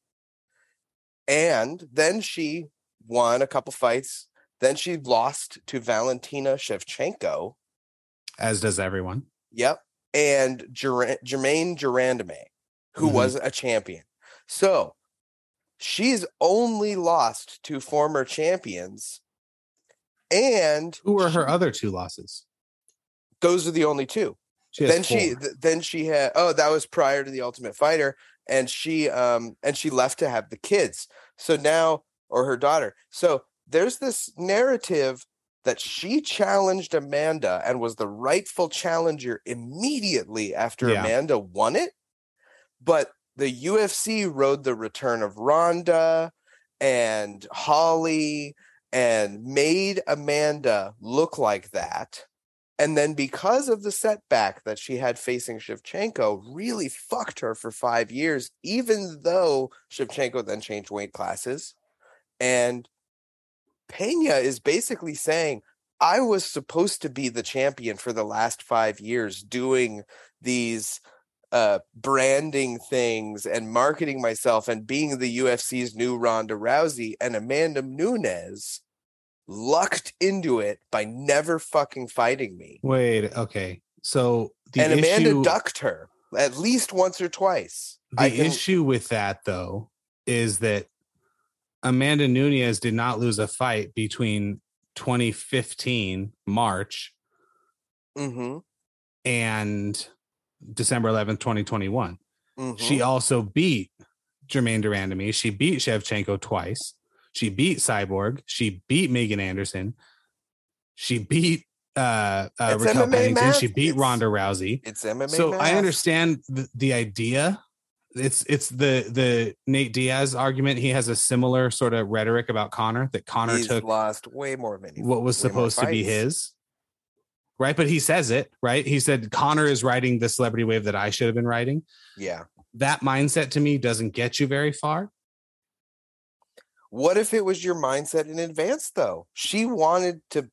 And then she won a couple fights. Then she lost to Valentina Shevchenko. As does everyone. Yep. And Ger- Germaine de Randamie, who Mhm. was a champion. So she's only lost to former champions. And Who were her other two losses? those are the only two. She then she th- then she had oh that was prior to the ultimate fighter and she um and she left to have the kids so now or her daughter so there's this narrative that she challenged amanda and was the rightful challenger immediately after Yeah. amanda won it but the ufc rode the return of ronda and holly and made amanda look like that and then because of the setback that she had facing Shevchenko, really fucked her for five years, even though Shevchenko then changed weight classes. And Pena is basically saying, I was supposed to be the champion for the last five years doing these uh branding things and marketing myself and being the UFC's new Ronda Rousey and Amanda Nunes lucked into it by never fucking fighting me. Wait, okay. So the and Amanda issue, ducked her at least once or twice. the can- issue with that though is that Amanda Nunes did not lose a fight between 2015 March Mhm, and December 11th, 2021. mhm. She also beat Germaine de Randamie. She beat Shevchenko twice. She beat Cyborg. She beat Megan Anderson. She beat uh, uh Raquel MMA Pennington. math. She beat It's- Ronda Rousey. it's MMA. So I understand the, the idea. It's it's the the Nate Diaz argument. He has a similar sort of rhetoric about Conor that Conor He's took lost way more many. what was supposed to be his. Right, but he says it, right? He said Conor is riding the celebrity wave that I should have been riding. Yeah. That mindset to me doesn't get you very far. What if it was your mindset in advance though? She wanted to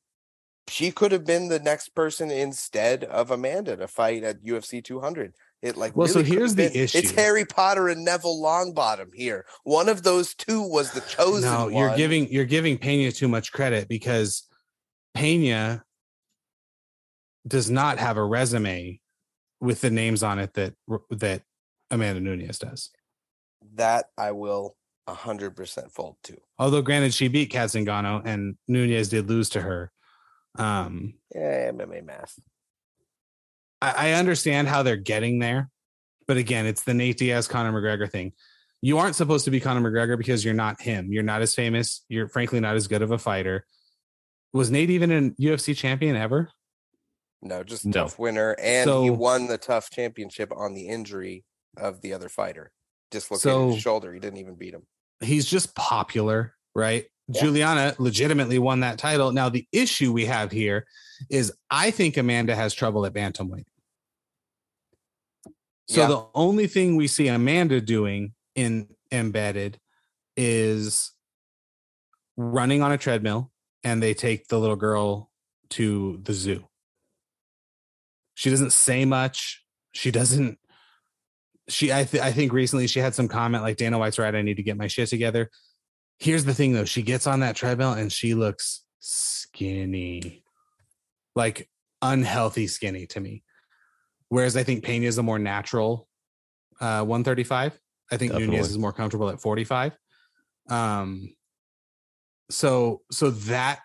she could have been the next person instead of Amanda to fight at UFC 200. It like Well, so really could here's the been- It's. Harry Potter and Neville Longbottom here. One of those two was the chosen no, you're giving you're giving Pena too much credit because Pena does not have a resume with the names on it that that Amanda Nunes does. that I will 100% fold to. Although granted, she beat Cat Zingano and Nunes did lose to her. Um, Yeah, MMA math. I, I understand how they're getting there, but again, it's the Nate Diaz Conor McGregor thing. You aren't supposed to be Conor McGregor because you're not him. You're not as famous. You're frankly not as good of a fighter. Was Nate even a UFC champion ever? No, just No. tough winner. And he won the tough championship on the injury of the other fighter. Dislocated So- his shoulder. He didn't even beat him. He's just popular, right? Yeah. Juliana legitimately won that title. Now, the issue we have here is I think Amanda has trouble at bantamweight. So Yeah. the only thing we see Amanda doing in embedded is running on a treadmill and they take the little girl to the zoo. She doesn't say much. She doesn't. She, I, th- I think recently she had some comment like Dana White's right. I need to get my shit together. Here's the thing though, she gets on that treadmill and she looks skinny, like unhealthy skinny to me. Whereas I think Pena is a more natural uh, 135. I think Definitely. Nunes is more comfortable at 45. Um, so so that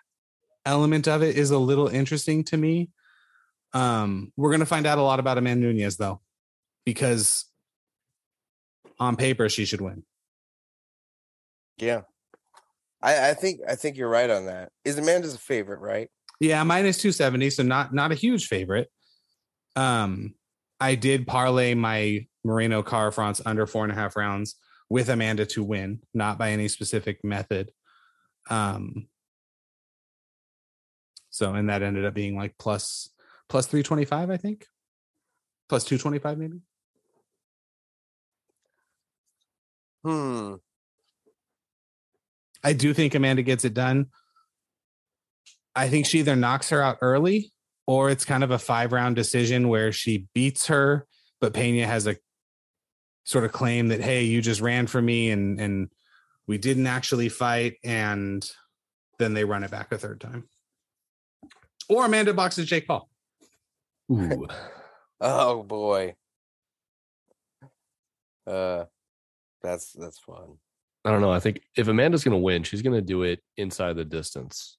element of it is a little interesting to me. Um, we're gonna find out a lot about Amanda Nunes though, because on paper she should win. Yeah. I, I think I think you're right on that. Is Amanda's a favorite, right? Yeah, minus 270, so not not a huge favorite. Um, I did parlay my Moreno Car France under four and a half rounds with Amanda to win, not by any specific method. Um, so and that ended up being like plus plus 325, I think. Plus 225, maybe. Hmm. I do think Amanda gets it done. I think she either knocks her out early or it's kind of a five round decision where she beats her, but Pena has a sort of claim that, hey, you just ran for me and and we didn't actually fight, and then they run it back a third time. Or Amanda boxes Jake Paul. Ooh. Oh boy. Uh that's that's fun. I don't know. I think if Amanda's going to win, she's going to do it inside the distance.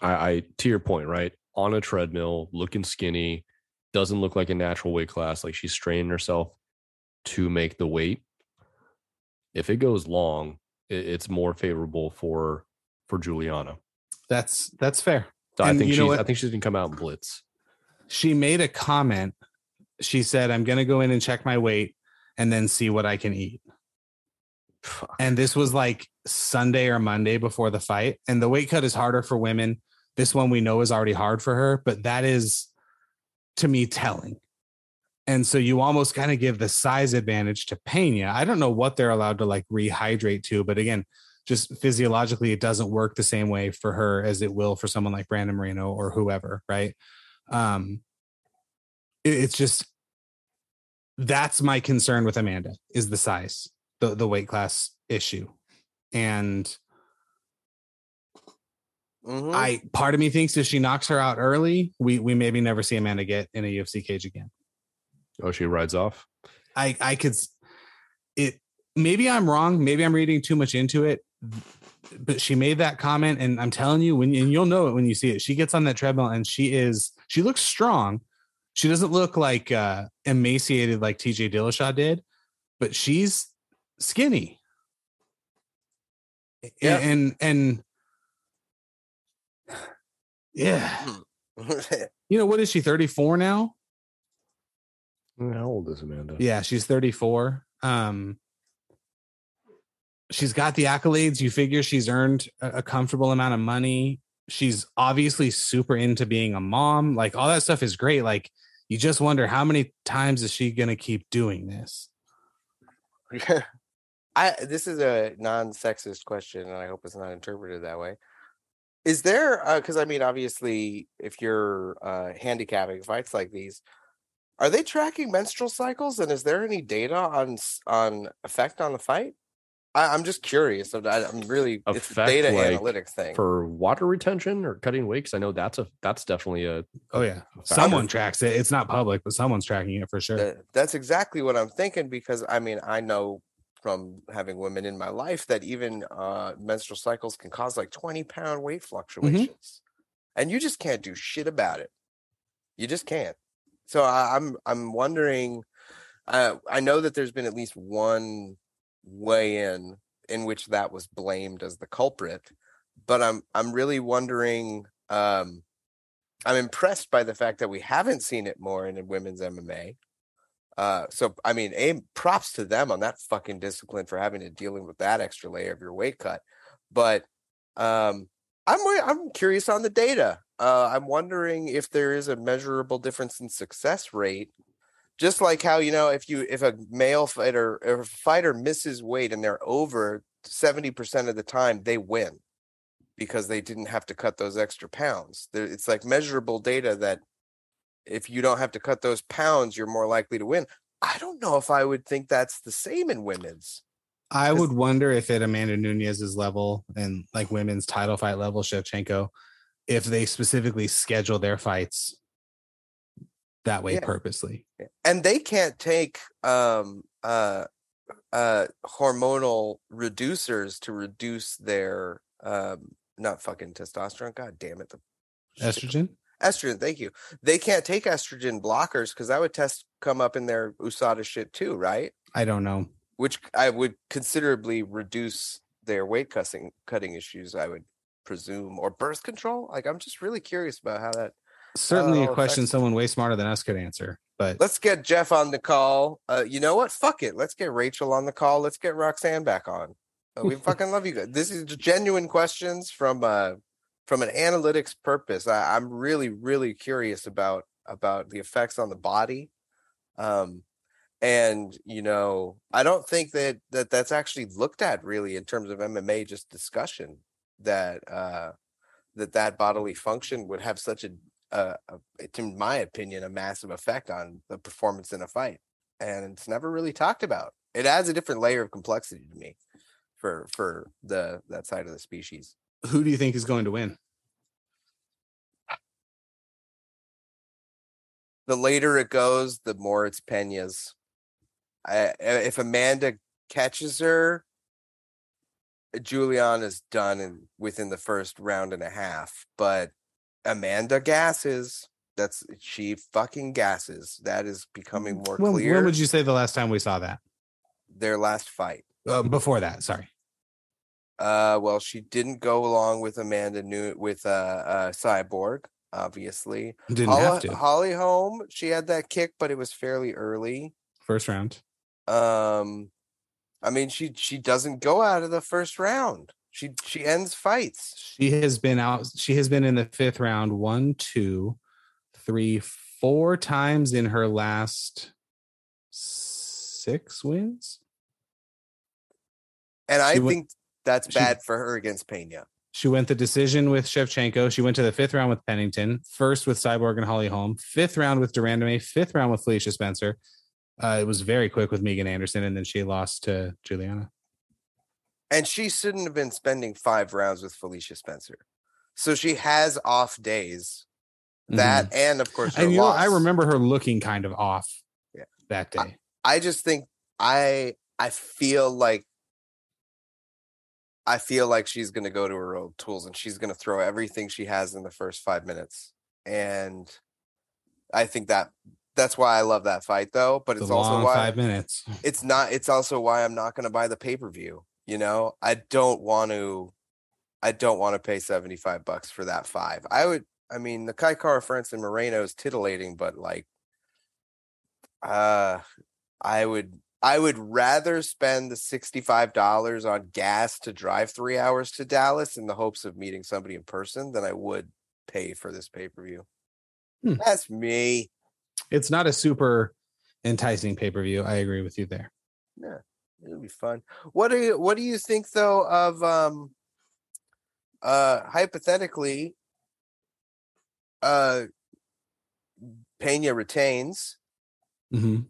I, I, to your point, right? On a treadmill, looking skinny, doesn't look like a natural weight class. Like she's straining herself to make the weight. If it goes long, it, it's more favorable for for Juliana. That's that's fair. So I think she's. I think she's gonna come out and blitz. She made a comment. She said, I'm gonna go in and check my weight and then see what I can eat. Fuck. and this was like Sunday or Monday before the fight. And the weight cut is harder for women. This one we know is already hard for her, but that is to me telling. And so you almost kind of give the size advantage to Pena. I don't know what they're allowed to like rehydrate to, but again, just physiologically, it doesn't work the same way for her as it will for someone like Brandon Moreno or whoever, right? Um, it- it's just that's my concern with Amanda is the size the the weight class issue and Mhm. i part of me thinks if she knocks her out early we we maybe never see amanda get in a ufc cage again Oh, she rides off. i i could it maybe i'm wrong maybe i'm reading too much into it but she made that comment and i'm telling you when and you'll know it when you see it she gets on that treadmill and she is she looks strong she doesn't look like uh emaciated like tj dillashaw did but she's skinny Yeah. and and yeah. You know what is she 34 now? How old is Amanda? yeah she's 34 um she's got the accolades. You figure she's earned a, a comfortable amount of money. She's obviously super into being a mom. Like all that stuff is great. Like you just wonder how many times is she going to keep doing this? Yeah. I this is a non-sexist question, and I hope it's not interpreted that way. Is there because I mean, obviously, if you're uh handicapping fights like these, are they tracking menstrual cycles, and is there any data on on effect on the fight? I, I'm just curious. I'm, I- I'm really it's a data like, analytic thing. For water retention or cutting weight, 'Cause I know that's a that's definitely a oh yeah a someone tracks it it's not public but someone's tracking it for sure That- that's exactly what I'm thinking because I mean I know from having women in my life that even uh, menstrual cycles can cause like 20 pound weight fluctuations, and you just can't do shit about it. You just can't. So I, I'm I'm wondering. Uh, I know that there's been at least one way in in which that was blamed as the culprit, but I'm I'm really wondering. Um, I'm impressed by the fact that we haven't seen it more in women's MMA. Uh, so I mean, aim props to them on that fucking discipline for having to dealing with that extra layer of your weight cut. But um, I'm I'm curious on the data. Uh, I'm wondering if there is a measurable difference in success rate. Just like how you know if you if a male fighter if a fighter misses weight and they're over seventy percent of the time they win because they didn't have to cut those extra pounds. It's like measurable data that if you don't have to cut those pounds, you're more likely to win. I don't know if I would think that's the same in women's. I would wonder if at Amanda Nunes's level and like women's title fight level, Shevchenko, if they specifically schedule their fights that way Yeah. purposely. and they can't take um uh uh hormonal reducers to reduce their um not fucking testosterone god damn it the Estrogen? Estrogen thank you they can't take estrogen blockers because that would test come up in their usada shit too right I don't know. which i would considerably reduce their weight cutting cutting issues i would presume or birth control like i'm just really curious about how that Certainly Oh, a question affects- someone way smarter than us could answer. But Let's get Jeff on the call. Uh, you know what? Fuck it. Let's get Rachel on the call. Let's get Roxanne back on. Uh, we fucking love you guys. This is genuine questions from uh from an analytics purpose. I, I'm really, really curious about about the effects on the body. Um and you know, I don't think that that that's actually looked at really in terms of MMA just discussion that uh that that bodily function would have such a uh, in my opinion, a massive effect on the performance in a fight, and it's never really talked about. It adds a different layer of complexity to me for for the that side of the species. Who do you think is going to win? The later it goes, the more it's Pena's. I, if Amanda catches her, Julian is done in within the first round and a half. But Amanda gasses. That's she fucking gasses. That is becoming more When, clear. when would you say the last time we saw that? their last fight. Uh, before that, sorry. Uh, well, she didn't go along with Amanda New with uh, uh Cyborg, obviously. Didn't Holly, have to. Holly Holm, she had that kick, but it was fairly early. First round. Um, I mean, she she doesn't go out of the first round. She she ends fights. She has been out. She has been in the fifth round one, two, three, four times in her last six wins. And I went- think that's she- bad for her against Pena. She went the decision with Shevchenko. She went to the fifth round with Pennington, first with Cyborg and Holly Holm, fifth round with de Randamie, fifth round with Felicia Spencer. Uh, it was very quick with Megan Anderson, and then she lost to Juliana. And she shouldn't have been spending five rounds with Felicia Spencer. So she has off days. That and of course her Mm-hmm. and you know. I remember her looking kind of off Yeah. that day. I just think I I feel like I feel like she's gonna go to her old tools and she's gonna throw everything she has in the first five minutes. And I think that that's why I love that fight though. But It's it's also why five minutes. it's not it's also why I'm not gonna buy the pay-per-view. You know, I don't want to I don't want to pay 75 bucks for that five. I would I mean the Kai Kara Francis Moreno is titillating, but like uh I would I would rather spend the $65 on gas to drive three hours to Dallas in the hopes of meeting somebody in person than I would pay for this pay-per-view. Hmm. That's me. It's not a super enticing pay per view. I agree with you there. Yeah, it'll be fun. What do you what do you think though of um uh hypothetically uh Pena retains Mhm.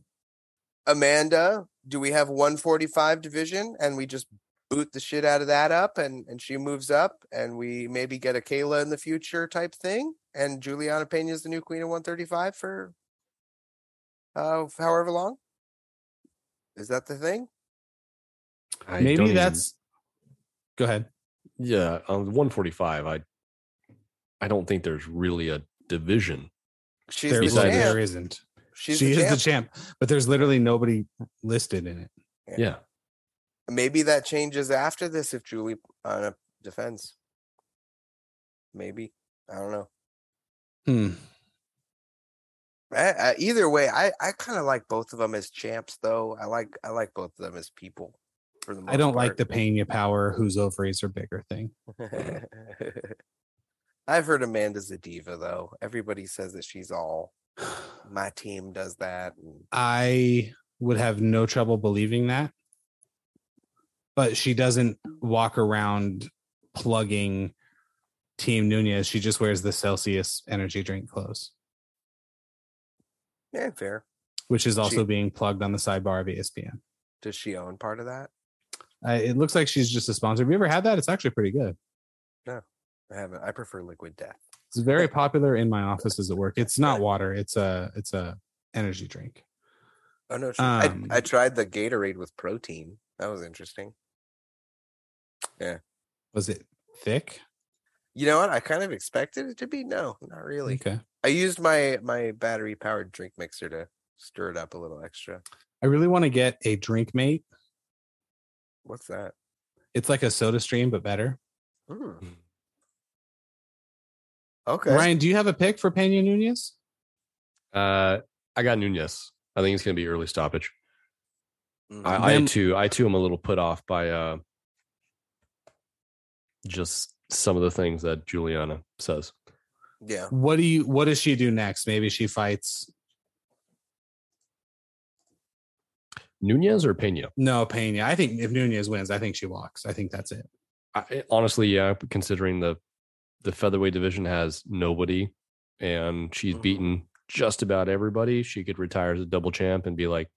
Amanda, do we have 145 division and we just boot the shit out of that up and and she moves up and we maybe get a Kayla in the future type thing and Juliana Pena is the new queen of 135 for uh however long? Is that the thing? I don't Maybe even- that's. Go ahead. yeah. On 145, I I don't think there's really a division. She's There, the Besides- there isn't. She's she the is champ. the champ, but there's literally nobody listed in it. Yeah. Maybe that changes after this if Julie uh, defends. Maybe I don't know. Hmm. I, I, either way, I, I kind of like both of them as champs, though. I like I like both of them as people. For the most I don't like the part. Pena power, whose ovaries are bigger thing. I've heard Amanda's a diva, though. Everybody says that she's all. My team does that. I would have no trouble believing that. But she doesn't walk around plugging Team Nunes. She just wears the Celsius energy drink clothes. Yeah, fair. which is also She- being plugged on the sidebar of ESPN. Does she own part of that? Uh, it looks like she's just a sponsor. Have you ever had that? It's actually pretty good. No, I haven't. I prefer liquid death. It's very popular in my offices at work. It's not water. It's a it's a energy drink. Oh no, true. Um, I, I tried the Gatorade with protein. That was interesting. Yeah. Was it thick? You know what? I kind of expected it to be. No, not really. Okay. I used my my battery powered drink mixer to stir it up a little extra. I really want to get a drink mate. What's that? It's like a soda stream, but better. Hmm. Okay. Ryan, do you have a pick for Pena Nunes? Uh, I got Nunes. I think it's going to be early stoppage. Mhm. I, I too, I too am a little put off by uh, just some of the things that Juliana says. yeah. What do you what does she do next? Maybe she fights Nunes or Pena? no Pena. I think if Nunes wins, I think she walks. I think that's it. I, honestly, yeah. Considering the the featherweight division has nobody, and she's Mhm. beaten just about everybody, she could retire as a double champ and be like,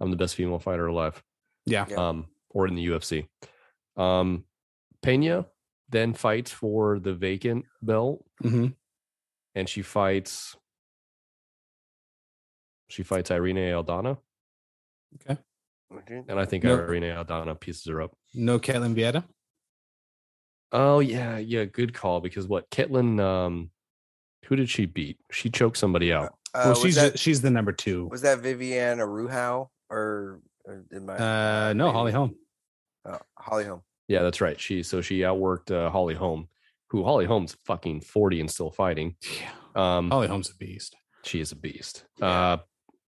"I'm the best female fighter alive." Yeah. Yeah. Um, or in the UFC. Um, Pena then fights for the vacant belt, hmm and she fights. She fights Irene Aldana, Okay. Okay. and I think No. Irene Aldana pieces her up. No Caitlin Vieira. Oh yeah, yeah, good call. Because what Ketlen, um, who did she beat? She choked somebody out. Uh, well, she's that ju- she's the number two. was that Viviane Araújo or, or in my Uh, no, Holly Holm. Oh, Holly Holm. Yeah, that's right. She so she outworked uh, Holly Holm, who Holly Holm's fucking forty and still fighting. Yeah. Um, Holly Holm's a beast. she is a beast. Yeah. Uh,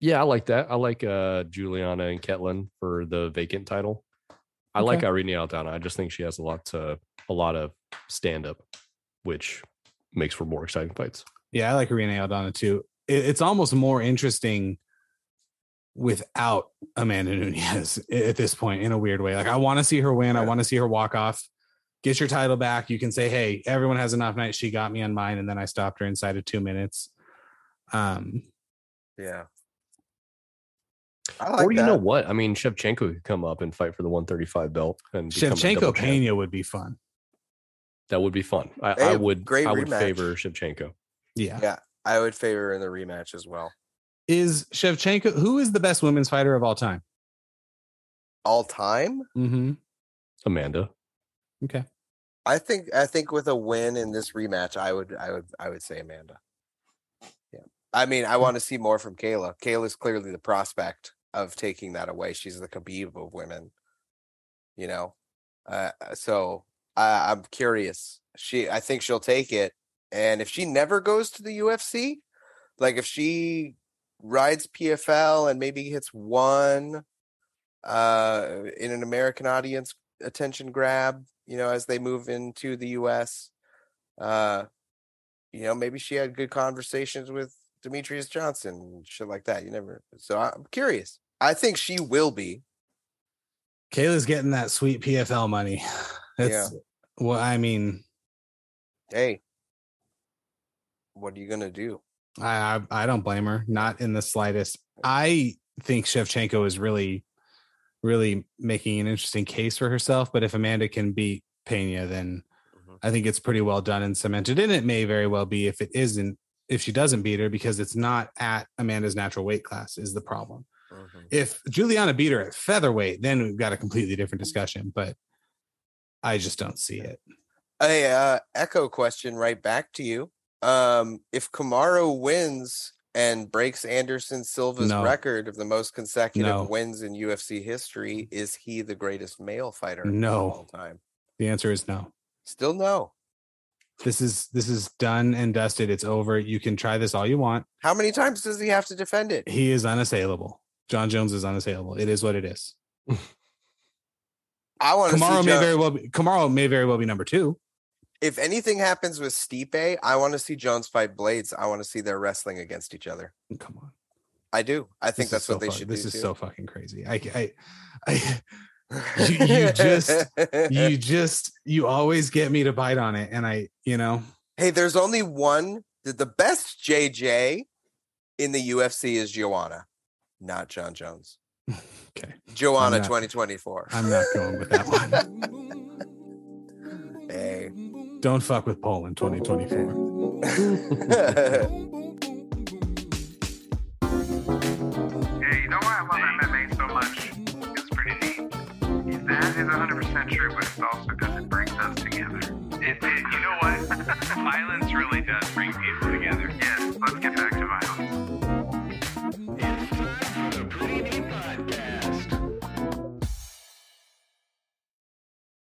yeah, I like that. I like uh Juliana and Ketlen for the vacant title. I like Okay. Irene Aldana. I just think she has a lot to a lot of stand up, which makes for more exciting fights. Yeah, I like Irene Aldana too. It, it's almost more interesting without Amanda Nunes at this point in a weird way. Like I want to see her win. I want to see her walk off, get your title back. You can say, "Hey, everyone has enough night. She got me on mine, and then I stopped her inside of two minutes." Um, Yeah. I like or you that. know what? I mean, Shevchenko could come up and fight for the 135 belt and Shevchenko double. Pena would be fun. That would be fun. I, I would. great I would rematch. favor Shevchenko. Yeah. Yeah, I would favor in the rematch as well. Is Shevchenko who is the best women's fighter of all time? All time, Mm-hmm. Amanda. Okay. I think. I think with a win in this rematch, I would. I would. I would say Amanda. Yeah. I mean, I want to see more from Kayla. Kayla's clearly the prospect of taking that away. She's the Khabib of women. You know, uh, so I, I'm curious. She, I think she'll take it, and if she never goes to the UFC, like if she rides PFL and maybe hits one uh in an American audience attention grab, you know, as they move into the US. Uh you know, maybe she had good conversations with Demetrious Johnson shit like that. You never so I'm curious. I think she will be. Kayla's getting that sweet PFL money. That's well, I mean, Hey, what are you gonna do? I, I I don't blame her, not in the slightest. I think Shevchenko is really, really making an interesting case for herself. But if Amanda can beat Pena, then Mhm. I think it's pretty well done and cemented. And it may very well be if it isn't, if she doesn't beat her, because it's not at Amanda's natural weight class is the problem. Mhm. If Juliana beat her at featherweight, then we've got a completely different discussion. But I just don't see it. A uh, echo question right back to you. Um, if Kamaru wins and breaks Anderson Silva's No. record of the most consecutive No. wins in UFC history, is he the greatest male fighter No. of all time? The answer is no. Still no. This is this is done and dusted. It's over. You can try this all you want. How many times does he have to defend it? He is unassailable. Jon Jones is unassailable. It is what it is. I want to see. Kamaru may John- very well be Kamaru may very well be number two. if anything happens with Stipe, I want to see Jones fight Blaydes. I want to see their wrestling against each other. Come on. I do. I think This is that's what so they fu- should This is too. so fucking crazy. I I I you- you just- you just you always get me to bite on it. And I, you know, hey, there's only one. The best JJ in the UFC is Joanna, not Jon Jones. Okay. Joanna not- 2024. I'm not going with that one. Hey. Don't fuck with Paul Poland 2024. Yeah, you know why I love MMA so much? It's pretty neat. That is 100% true, but it's also because it brings us together. It, it, you know what? Violence really does bring people